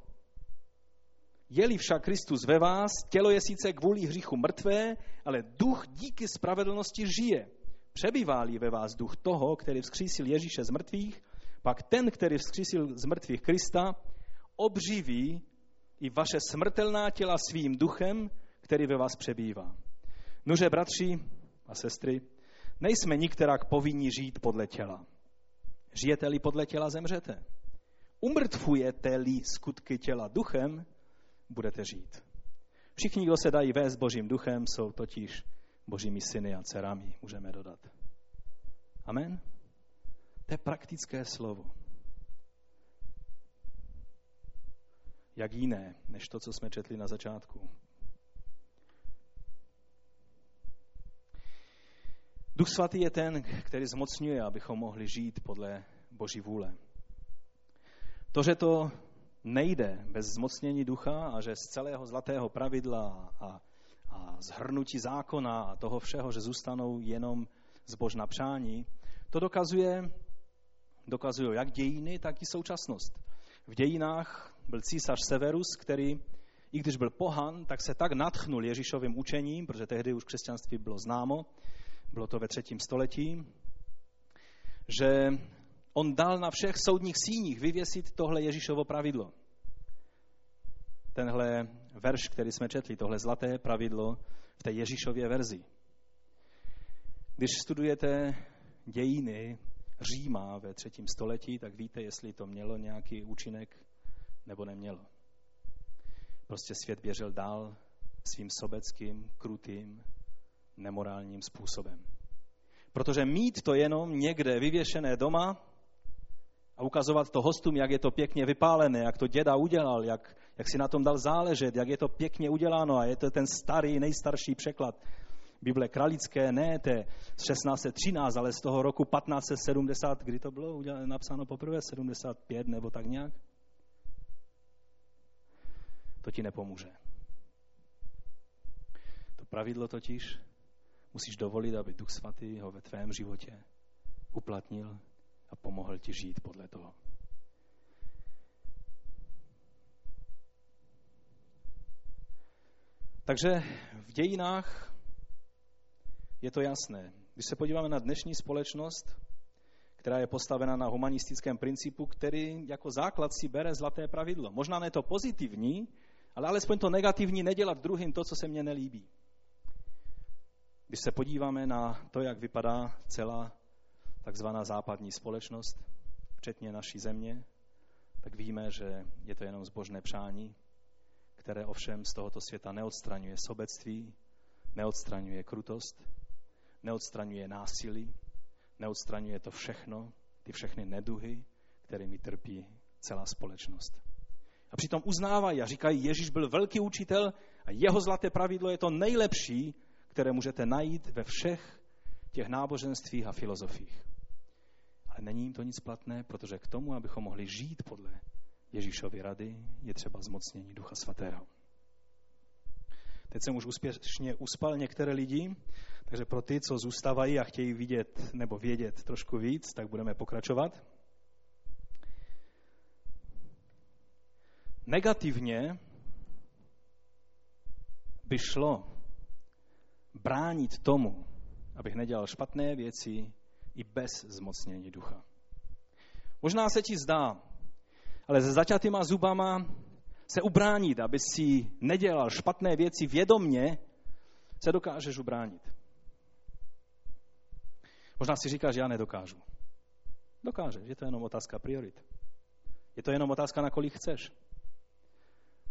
Je-li však Kristus ve vás, tělo je sice kvůli hříchu mrtvé, ale duch díky spravedlnosti žije. Přebývá-li ve vás duch toho, který vzkřísil Ježíše z mrtvých, pak ten, který vzkřísil z mrtvých Krista, obživí i vaše smrtelná těla svým duchem, který ve vás přebývá. Nože, bratři a sestry, nejsme nikterak povinni žít podle těla. Žijete-li podle těla, zemřete. Umrtvujete-li skutky těla duchem, budete žít. Všichni, kdo se dají vést Božím duchem, jsou totiž božími syny a dcerami, můžeme dodat. Amen? To je praktické slovo. Jak jiné, než to, co jsme četli na začátku. Duch svatý je ten, který zmocňuje, abychom mohli žít podle Boží vůle. To, že to nejde bez zmocnění ducha a že z celého zlatého pravidla a, a zhrnutí zákona a toho všeho, že zůstanou jenom zbožná přání, to dokazuje, dokazují jak dějiny, tak i současnost. V dějinách byl císař Severus, který, i když byl pohan, tak se tak natchnul Ježíšovým učením, protože tehdy už křesťanství bylo známo, bylo to ve třetím století, že on dal na všech soudních síních vyvěsit tohle Ježíšovo pravidlo. Tenhle verš, který jsme četli, tohle zlaté pravidlo v té Ježíšově verzi. Když studujete dějiny Říma ve třetím století, tak víte, jestli to mělo nějaký účinek nebo nemělo. Prostě svět běžel dál svým sobeckým, krutým, nemorálním způsobem. Protože mít to jenom někde vyvěšené doma a ukazovat to hostům, jak je to pěkně vypálené, jak to děda udělal, jak, jak si na tom dal záležet, jak je to pěkně uděláno a je to ten starý, nejstarší překlad Bible kralické, ne té z 1613, ale z toho roku 1570, kdy to bylo napsáno poprvé, 75 nebo tak nějak. To ti nepomůže. To pravidlo totiž musíš dovolit, aby Duch Svatý ho ve tvém životě uplatnil a pomohl ti žít podle toho. Takže v dějinách je to jasné. Když se podíváme na dnešní společnost, která je postavena na humanistickém principu, který jako základ si bere zlaté pravidlo. Možná ne to pozitivní, ale alespoň to negativní nedělat druhým to, co se mně nelíbí. Když se podíváme na to, jak vypadá celá takzvaná západní společnost, včetně naší země, tak víme, že je to jenom zbožné přání, které ovšem z tohoto světa neodstraňuje sobectví, neodstraňuje krutost, neodstraňuje násilí, neodstraňuje to všechno, ty všechny neduhy, kterými trpí celá společnost. A přitom uznávají a říkají, Ježíš byl velký učitel a jeho zlaté pravidlo je to nejlepší, které můžete najít ve všech těch náboženstvích a filozofiích. Ale není jim to nic platné, protože k tomu, abychom mohli žít podle Ježíšovy rady, je třeba zmocnění Ducha Svatého. Teď jsem už úspěšně uspal některé lidi, takže pro ty, co zůstávají a chtějí vidět nebo vědět trošku víc, tak budeme pokračovat. Negativně by šlo bránit tomu, abych nedělal špatné věci i bez zmocnění ducha. Možná se ti zdá, ale se začatýma zubama se ubránit, aby si nedělal špatné věci vědomně, se dokážeš ubránit. Možná si říkáš, že já nedokážu. Dokážeš, je to jenom otázka priorit. Je to jenom otázka, na kolik chceš.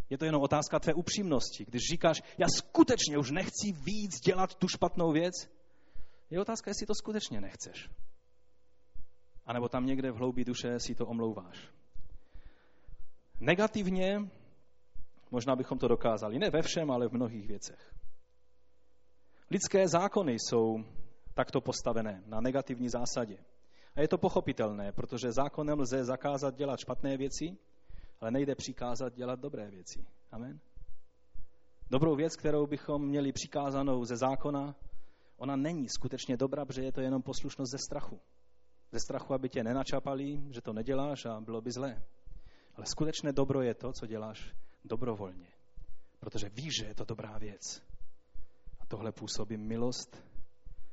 Je to jenom otázka tvé upřímnosti. Když říkáš, já skutečně už nechci víc dělat tu špatnou věc, je otázka, jestli to skutečně nechceš. A nebo tam někde v hloubi duše si to omlouváš. Negativně možná bychom to dokázali. Ne ve všem, ale v mnohých věcech. Lidské zákony jsou takto postavené na negativní zásadě. A je to pochopitelné, protože zákonem lze zakázat dělat špatné věci, ale nejde přikázat dělat dobré věci. Amen? dobrou věc, kterou bychom měli přikázanou ze zákona, ona není skutečně dobrá, protože je to jenom poslušnost ze strachu. Ze strachu, aby tě nenačapali, že to neděláš a bylo by zlé. Ale skutečné dobro je to, co děláš dobrovolně. Protože víš, že je to dobrá věc. A tohle působí milost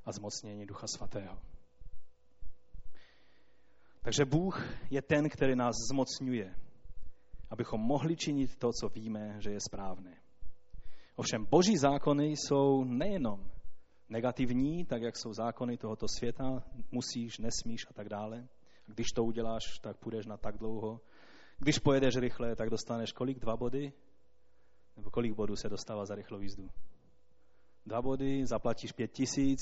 a zmocnění Ducha Svatého. Takže Bůh je ten, který nás zmocňuje, abychom mohli činit to, co víme, že je správné. Ovšem boží zákony jsou nejenom negativní, tak jak jsou zákony tohoto světa, musíš, nesmíš a tak dále. Když to uděláš, tak půjdeš na tak dlouho. Když pojedeš rychle, tak dostaneš kolik? Dva body? Nebo kolik bodů se dostává za rychlou jízdu? Dva body, zaplatíš pět tisíc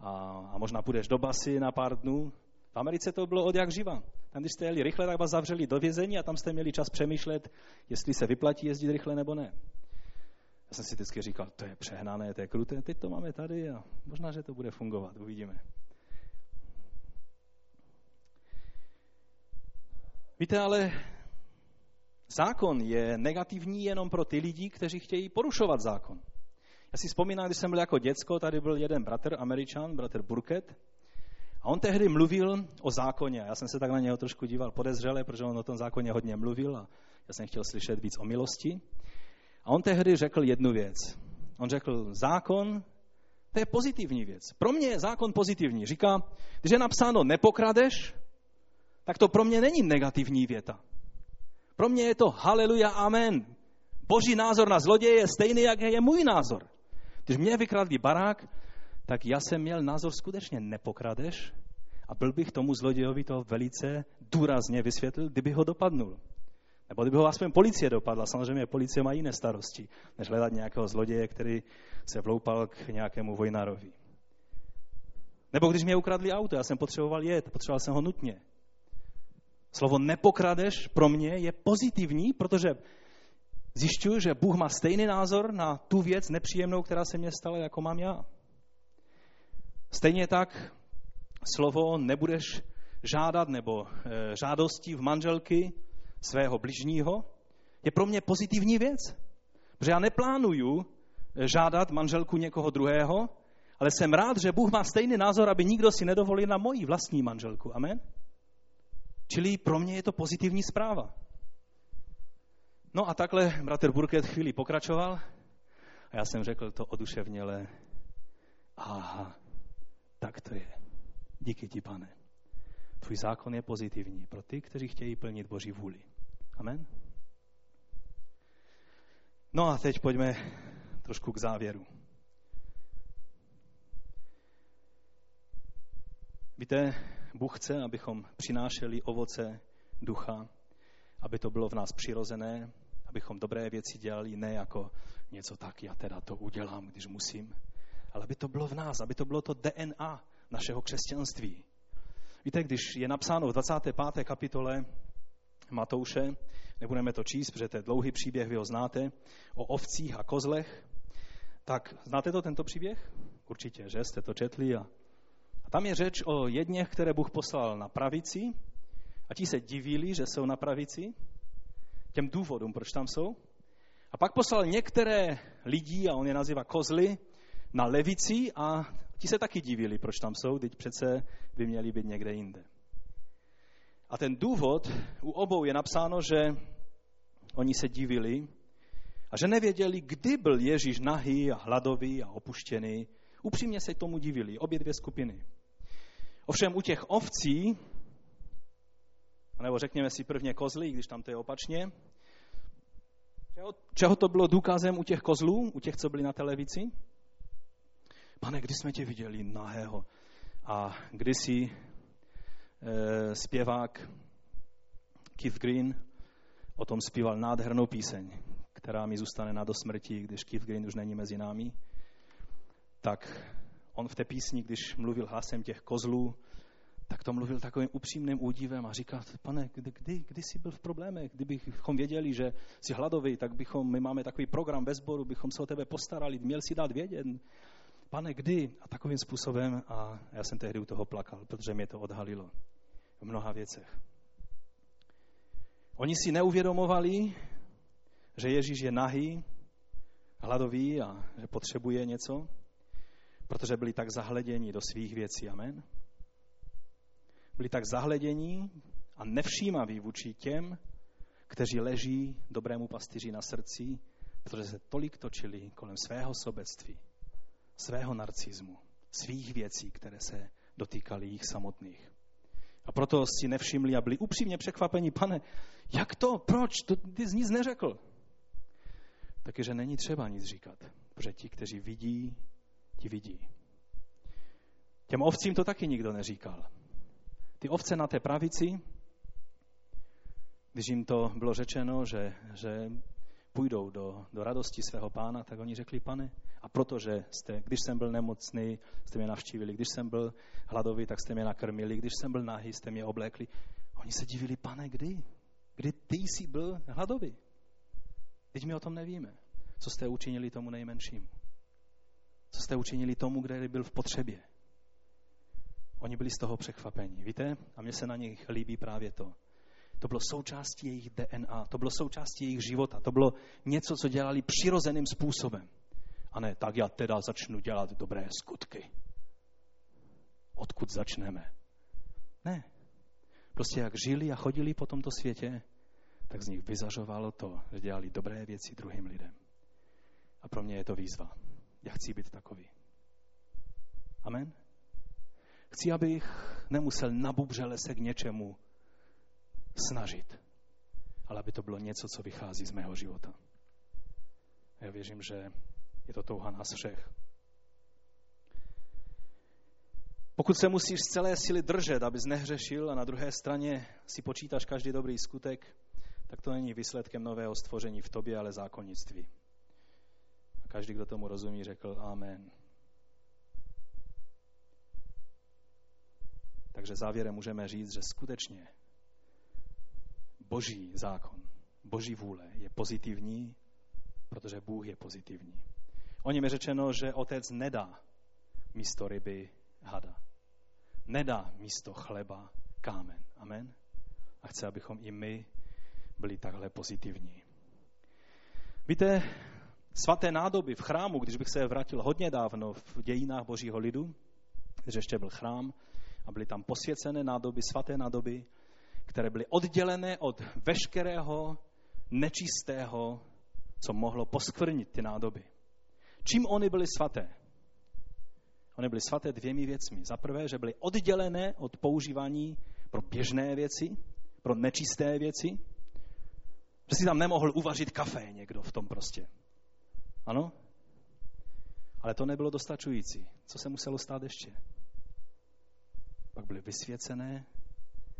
a, a možná půjdeš do basy na pár dnů. V Americe to bylo od jak živa. Tam, když jste jeli rychle, tak vás zavřeli do vězení a tam jste měli čas přemýšlet, jestli se vyplatí jezdit rychle nebo ne. Já jsem si vždycky říkal, to je přehnané, to je kruté, teď to máme tady a možná, že to bude fungovat, uvidíme. Víte, ale zákon je negativní jenom pro ty lidi, kteří chtějí porušovat zákon. Já si vzpomínám, když jsem byl jako děcko, tady byl jeden bratr, američan, bratr Burkett, a on tehdy mluvil o zákoně. Já jsem se tak na něho trošku díval podezřele, protože on o tom zákoně hodně mluvil a já jsem chtěl slyšet víc o milosti. A on tehdy řekl jednu věc. On řekl, zákon, to je pozitivní věc. Pro mě je zákon pozitivní. Říká, když je napsáno nepokradeš, tak to pro mě není negativní věta. Pro mě je to haleluja, amen. Boží názor na zloděje je stejný, jak je můj názor. Když mě vykradli barák, tak já jsem měl názor skutečně nepokradeš a byl bych tomu zlodějovi to velice důrazně vysvětlil, kdyby ho dopadnul. Nebo kdyby ho aspoň policie dopadla. Samozřejmě policie má jiné starosti, než hledat nějakého zloděje, který se vloupal k nějakému vojnárovi. Nebo když mě ukradli auto, já jsem potřeboval jet, potřeboval jsem ho nutně. Slovo nepokradeš pro mě je pozitivní, protože zjišťuju, že Bůh má stejný názor na tu věc nepříjemnou, která se mě stala, jako mám já. Stejně tak slovo nebudeš žádat nebo e, žádostí v manželky svého bližního je pro mě pozitivní věc. Protože já neplánuju eh, žádat manželku někoho druhého, ale jsem rád, že Bůh má stejný názor, aby nikdo si nedovolil na moji vlastní manželku. Amen? Čili pro mě je to pozitivní zpráva. No a takhle bratr Burkett chvíli pokračoval a já jsem řekl to oduševněle. Aha, tak to je. Díky ti, pane. Tvůj zákon je pozitivní pro ty, kteří chtějí plnit Boží vůli. Amen. No a teď pojďme trošku k závěru. Víte, Bůh chce, abychom přinášeli ovoce ducha, aby to bylo v nás přirozené, abychom dobré věci dělali ne jako něco tak, já teda to udělám, když musím, ale aby to bylo v nás, aby to bylo to DNA našeho křesťanství. Víte, když je napsáno v 25. kapitole Matouše, nebudeme to číst, protože to je dlouhý příběh, vy ho znáte, o ovcích a kozlech, tak znáte to tento příběh? Určitě, že jste to četli. A, a tam je řeč o jedněch, které Bůh poslal na pravici a ti se divili, že jsou na pravici, těm důvodům, proč tam jsou. A pak poslal některé lidi, a on je nazývá kozly, na levici a ti se taky divili, proč tam jsou, teď přece by měli být někde jinde. A ten důvod u obou je napsáno, že oni se divili a že nevěděli, kdy byl Ježíš nahý a hladový a opuštěný. Upřímně se tomu divili, obě dvě skupiny. Ovšem u těch ovcí, nebo řekněme si prvně kozly, když tam to je opačně, čeho, čeho to bylo důkazem u těch kozlů, u těch, co byli na televizi? Pane, kdy jsme tě viděli nahého? A kdysi e, zpěvák Keith Green o tom zpíval nádhernou píseň, která mi zůstane na dosmrti, když Keith Green už není mezi námi. Tak on v té písni, když mluvil hlasem těch kozlů, tak to mluvil takovým upřímným údivem a říkal, pane, kdy, kdy, kdy jsi byl v problémech? Kdybychom věděli, že jsi hladový, tak bychom, my máme takový program ve sboru, bychom se o tebe postarali, měl si dát vědět. Pane, kdy? A takovým způsobem, a já jsem tehdy u toho plakal, protože mě to odhalilo v mnoha věcech. Oni si neuvědomovali, že Ježíš je nahý, hladový a že potřebuje něco, protože byli tak zahleděni do svých věcí. Amen. Byli tak zahledění a nevšímaví vůči těm, kteří leží dobrému pastýři na srdci, protože se tolik točili kolem svého sobectví, svého narcismu, svých věcí, které se dotýkaly jich samotných. A proto si nevšimli a byli upřímně překvapeni, pane, jak to, proč, to, ty jsi nic neřekl. Takže není třeba nic říkat, protože ti, kteří vidí, ti vidí. Těm ovcím to taky nikdo neříkal. Ty ovce na té pravici, když jim to bylo řečeno, že, že půjdou do, do radosti svého pána, tak oni řekli, pane, a protože jste, když jsem byl nemocný, jste mě navštívili, když jsem byl hladový, tak jste mě nakrmili, když jsem byl nahý, jste mě oblékli. Oni se divili, pane, kdy? Kdy ty jsi byl hladový? Teď my o tom nevíme. Co jste učinili tomu nejmenšímu? Co jste učinili tomu, kde byl v potřebě? Oni byli z toho překvapení. Víte? A mně se na nich líbí právě to. To bylo součástí jejich DNA, to bylo součástí jejich života, to bylo něco, co dělali přirozeným způsobem. A ne, tak já teda začnu dělat dobré skutky. Odkud začneme? Ne. Prostě jak žili a chodili po tomto světě, tak z nich vyzařovalo to, že dělali dobré věci druhým lidem. A pro mě je to výzva. Já chci být takový. Amen? Chci, abych nemusel nabubřele se k něčemu snažit, ale aby to bylo něco, co vychází z mého života. Já věřím, že je to touha nás všech. Pokud se musíš z celé síly držet, abys nehřešil a na druhé straně si počítáš každý dobrý skutek, tak to není výsledkem nového stvoření v tobě, ale zákonnictví. A každý, kdo tomu rozumí, řekl Amen. Takže závěrem můžeme říct, že skutečně boží zákon, boží vůle je pozitivní, protože Bůh je pozitivní. O něm je řečeno, že otec nedá místo ryby hada. Nedá místo chleba kámen. Amen. A chce, abychom i my byli takhle pozitivní. Víte, svaté nádoby v chrámu, když bych se vrátil hodně dávno v dějinách božího lidu, když ještě byl chrám a byly tam posvěcené nádoby, svaté nádoby, které byly oddělené od veškerého nečistého, co mohlo poskvrnit ty nádoby. Čím oni byly svaté? Oni byly svaté dvěmi věcmi. Za prvé, že byly oddělené od používání pro běžné věci, pro nečisté věci. Že si tam nemohl uvařit kafe někdo v tom prostě. Ano? Ale to nebylo dostačující. Co se muselo stát ještě? Pak byly vysvěcené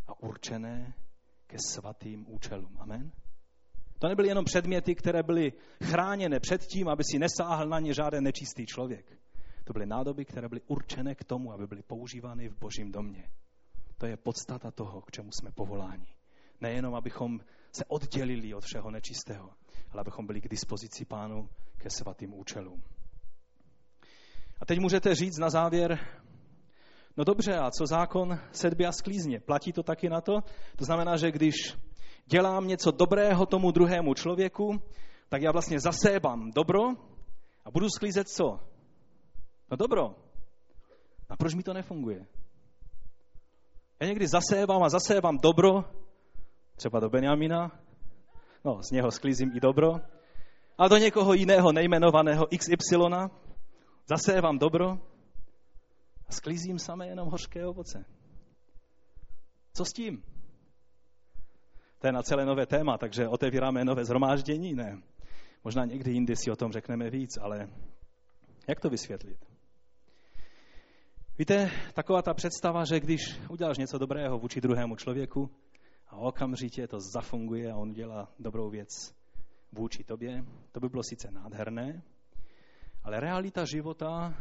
a určené ke svatým účelům. Amen? To nebyly jenom předměty, které byly chráněné před tím, aby si nesáhl na ně žádný nečistý člověk. To byly nádoby, které byly určené k tomu, aby byly používány v božím domě. To je podstata toho, k čemu jsme povoláni. Nejenom, abychom se oddělili od všeho nečistého, ale abychom byli k dispozici pánu ke svatým účelům. A teď můžete říct na závěr, no dobře, a co zákon sedby a sklízně? Platí to taky na to? To znamená, že když dělám něco dobrého tomu druhému člověku, tak já vlastně zasébám dobro a budu sklízet co? No dobro. A proč mi to nefunguje? Já někdy zasévám a zasévám dobro, třeba do Benjamina, no z něho sklízím i dobro, a do někoho jiného nejmenovaného XY zasévám dobro sklízím samé jenom hořké ovoce. Co s tím? To je na celé nové téma, takže otevíráme nové zhromáždění? Ne. Možná někdy jindy si o tom řekneme víc, ale jak to vysvětlit? Víte, taková ta představa, že když uděláš něco dobrého vůči druhému člověku a okamžitě to zafunguje a on dělá dobrou věc vůči tobě, to by bylo sice nádherné, ale realita života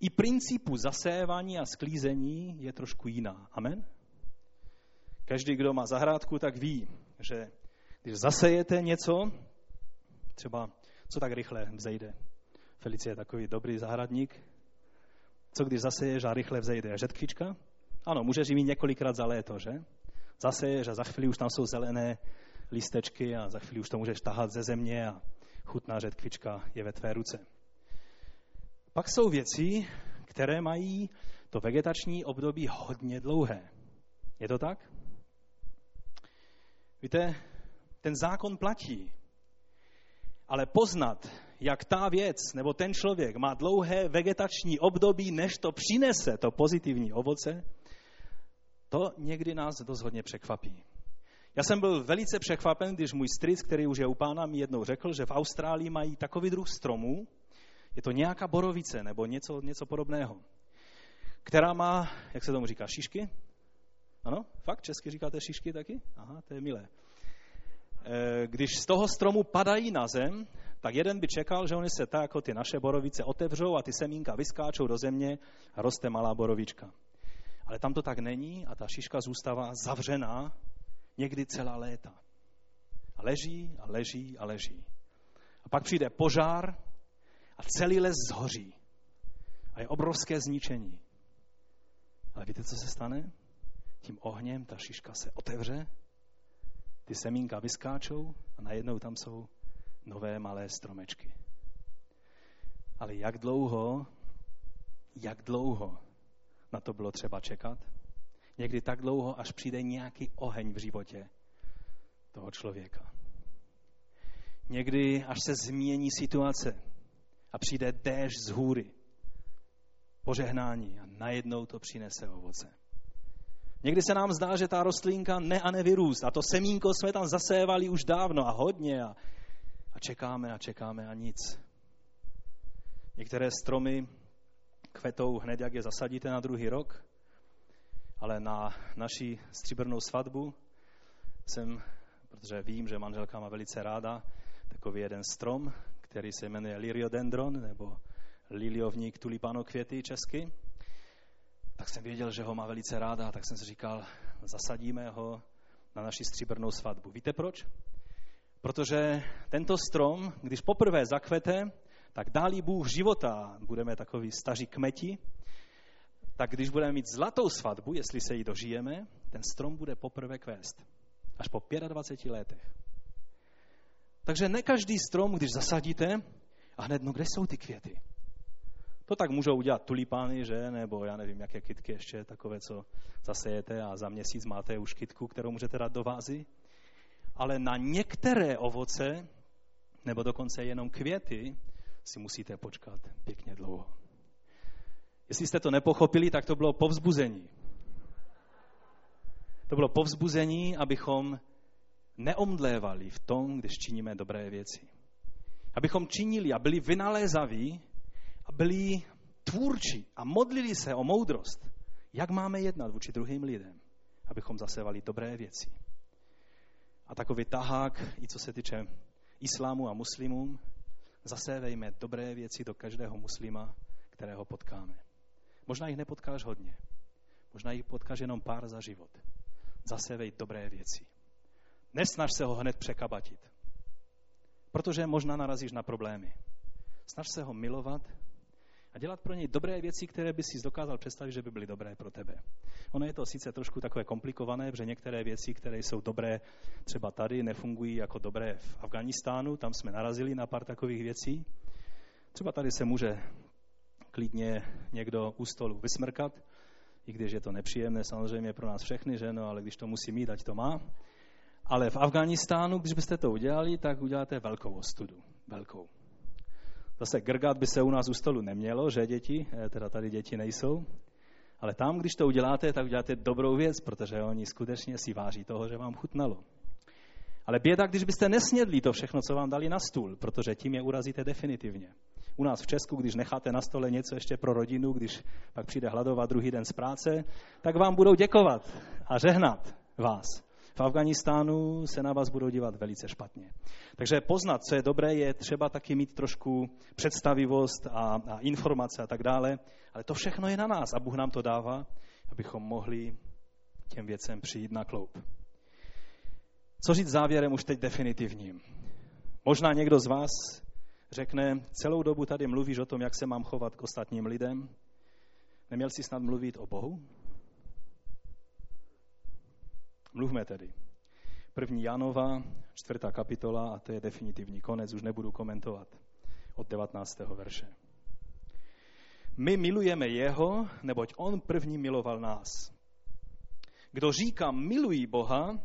i principu zasévání a sklízení je trošku jiná. Amen? Každý, kdo má zahrádku, tak ví, že když zasejete něco, třeba co tak rychle vzejde. Felicie je takový dobrý zahradník. Co když zaseješ a rychle vzejde? Žetkvička? Ano, můžeš ji mít několikrát za léto, že? Zaseješ a za chvíli už tam jsou zelené listečky a za chvíli už to můžeš tahat ze země a chutná řetkvička je ve tvé ruce. Pak jsou věci, které mají to vegetační období hodně dlouhé. Je to tak? Víte, ten zákon platí, ale poznat, jak ta věc nebo ten člověk má dlouhé vegetační období, než to přinese to pozitivní ovoce, to někdy nás dost hodně překvapí. Já jsem byl velice překvapen, když můj stric, který už je u pána, mi jednou řekl, že v Austrálii mají takový druh stromů, je to nějaká borovice nebo něco, něco podobného, která má, jak se tomu říká, šišky? Ano, fakt, česky říkáte šišky taky? Aha, to je milé. E, když z toho stromu padají na zem, tak jeden by čekal, že oni se tak jako ty naše borovice otevřou a ty semínka vyskáčou do země a roste malá borovička. Ale tam to tak není a ta šiška zůstává zavřená někdy celá léta. A leží a leží a leží. A pak přijde požár a celý les zhoří. A je obrovské zničení. Ale víte, co se stane? Tím ohněm ta šiška se otevře, ty semínka vyskáčou a najednou tam jsou nové malé stromečky. Ale jak dlouho, jak dlouho na to bylo třeba čekat? Někdy tak dlouho, až přijde nějaký oheň v životě toho člověka. Někdy, až se změní situace a přijde déšť z hůry, požehnání a najednou to přinese ovoce. Někdy se nám zdá, že ta rostlinka ne a nevyrůst. A to semínko jsme tam zasévali už dávno a hodně a, a čekáme a čekáme a nic. Některé stromy kvetou hned, jak je zasadíte na druhý rok, ale na naší stříbrnou svatbu jsem, protože vím, že manželka má velice ráda, takový jeden strom, který se jmenuje Liriodendron, nebo liliovník tulipánokvěty česky. Tak jsem věděl, že ho má velice ráda, tak jsem si říkal, zasadíme ho na naši stříbrnou svatbu. Víte proč? Protože tento strom, když poprvé zakvete, tak dálí Bůh života, budeme takový staří kmeti, tak když budeme mít zlatou svatbu, jestli se jí dožijeme, ten strom bude poprvé kvést. Až po 25 letech. Takže ne každý strom, když zasadíte, a hned, no kde jsou ty květy? To tak můžou udělat tulipány, že? Nebo já nevím, jaké kytky ještě takové, co zasejete a za měsíc máte už kytku, kterou můžete dát do vázy. Ale na některé ovoce, nebo dokonce jenom květy, si musíte počkat pěkně dlouho. Jestli jste to nepochopili, tak to bylo povzbuzení. To bylo povzbuzení, abychom neomdlévali v tom, když činíme dobré věci. Abychom činili a byli vynalézaví a byli tvůrčí a modlili se o moudrost, jak máme jednat vůči druhým lidem, abychom zasevali dobré věci. A takový tahák, i co se týče islámu a muslimům, zasévejme dobré věci do každého muslima, kterého potkáme. Možná jich nepotkáš hodně. Možná jich potkáš jenom pár za život. Zasévej dobré věci. Nesnaž se ho hned překabatit. Protože možná narazíš na problémy. Snaž se ho milovat a dělat pro něj dobré věci, které by si dokázal představit, že by byly dobré pro tebe. Ono je to sice trošku takové komplikované, protože některé věci, které jsou dobré třeba tady, nefungují jako dobré v Afganistánu, tam jsme narazili na pár takových věcí. Třeba tady se může klidně někdo u stolu vysmrkat, i když je to nepříjemné samozřejmě pro nás všechny, že no, ale když to musí mít, ať to má. Ale v Afganistánu, když byste to udělali, tak uděláte velkou ostudu. Velkou. Zase grgat by se u nás u stolu nemělo, že děti, eh, teda tady děti nejsou. Ale tam, když to uděláte, tak uděláte dobrou věc, protože oni skutečně si váží toho, že vám chutnalo. Ale běda, když byste nesnědli to všechno, co vám dali na stůl, protože tím je urazíte definitivně. U nás v Česku, když necháte na stole něco ještě pro rodinu, když pak přijde hladovat druhý den z práce, tak vám budou děkovat a žehnat vás v Afganistánu se na vás budou dívat velice špatně. Takže poznat, co je dobré, je třeba taky mít trošku představivost a, a informace a tak dále, ale to všechno je na nás a Bůh nám to dává, abychom mohli těm věcem přijít na kloup. Co říct závěrem už teď definitivním? Možná někdo z vás řekne, celou dobu tady mluvíš o tom, jak se mám chovat k ostatním lidem. Neměl jsi snad mluvit o Bohu? Mluvme tedy. První Janova, čtvrtá kapitola, a to je definitivní konec, už nebudu komentovat od 19. verše. My milujeme jeho, neboť on první miloval nás. Kdo říká milují Boha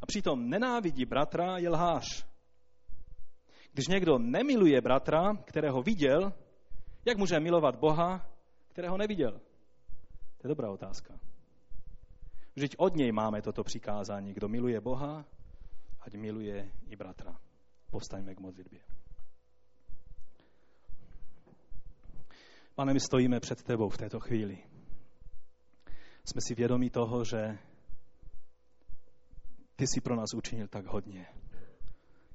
a přitom nenávidí bratra, je lhář. Když někdo nemiluje bratra, kterého viděl, jak může milovat Boha, kterého neviděl? To je dobrá otázka. Vždyť od něj máme toto přikázání. Kdo miluje Boha, ať miluje i bratra. Povstaňme k modlitbě. Pane, my stojíme před tebou v této chvíli. Jsme si vědomí toho, že ty jsi pro nás učinil tak hodně.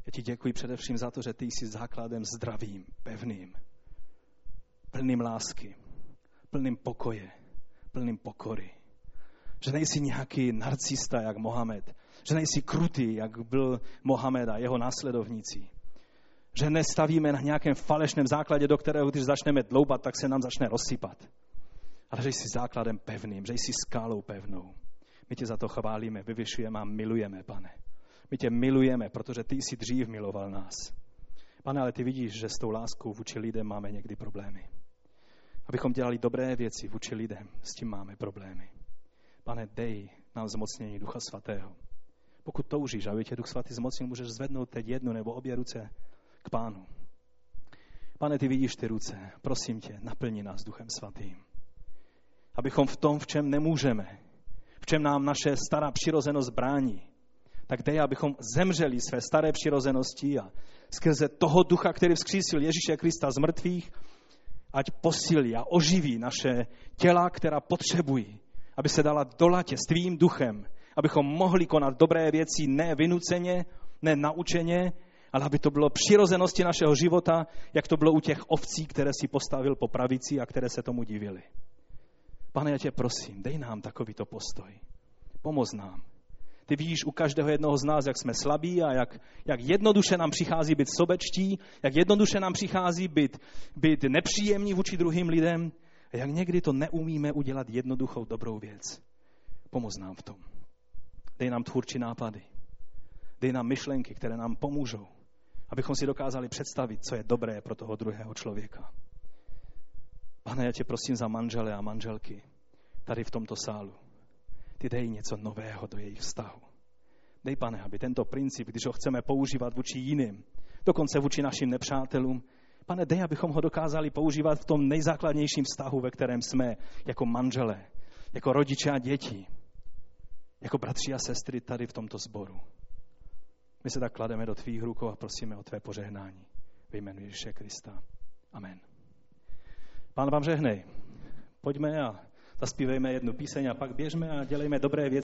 Já ti děkuji především za to, že ty jsi základem zdravým, pevným, plným lásky, plným pokoje, plným pokory. Že nejsi nějaký narcista, jak Mohamed. Že nejsi krutý, jak byl Mohamed a jeho následovníci. Že nestavíme na nějakém falešném základě, do kterého když začneme dloubat, tak se nám začne rozsypat. Ale že jsi základem pevným, že jsi skálou pevnou. My tě za to chválíme, vyvyšujeme a milujeme, pane. My tě milujeme, protože ty jsi dřív miloval nás. Pane, ale ty vidíš, že s tou láskou vůči lidem máme někdy problémy. Abychom dělali dobré věci vůči lidem, s tím máme problémy. Pane, dej nám zmocnění Ducha Svatého. Pokud toužíš, aby tě Duch Svatý zmocnil, můžeš zvednout teď jednu nebo obě ruce k Pánu. Pane, ty vidíš ty ruce. Prosím tě, naplni nás Duchem Svatým. Abychom v tom, v čem nemůžeme, v čem nám naše stará přirozenost brání, tak dej, abychom zemřeli své staré přirozenosti a skrze toho ducha, který vzkřísil Ježíše Krista z mrtvých, ať posílí a oživí naše těla, která potřebují, aby se dala do latě s tvým duchem, abychom mohli konat dobré věci ne vynuceně, ne naučeně, ale aby to bylo přirozenosti našeho života, jak to bylo u těch ovcí, které si postavil po pravici a které se tomu divili. Pane, já tě prosím, dej nám takovýto postoj. Pomoz nám. Ty vidíš u každého jednoho z nás, jak jsme slabí a jak, jak jednoduše nám přichází být sobečtí, jak jednoduše nám přichází být, být nepříjemní vůči druhým lidem a jak někdy to neumíme udělat jednoduchou dobrou věc. Pomoz nám v tom. Dej nám tvůrčí nápady. Dej nám myšlenky, které nám pomůžou, abychom si dokázali představit, co je dobré pro toho druhého člověka. Pane, já tě prosím za manžele a manželky tady v tomto sálu ty dej něco nového do jejich vztahu. Dej, pane, aby tento princip, když ho chceme používat vůči jiným, dokonce vůči našim nepřátelům, pane, dej, abychom ho dokázali používat v tom nejzákladnějším vztahu, ve kterém jsme, jako manželé, jako rodiče a děti, jako bratři a sestry tady v tomto sboru. My se tak klademe do tvých rukou a prosíme o tvé požehnání. Ve jménu Ježíše Krista. Amen. Pán vám žehnej. Pojďme a zaspívejme jednu píseň a pak běžme a dělejme dobré věci.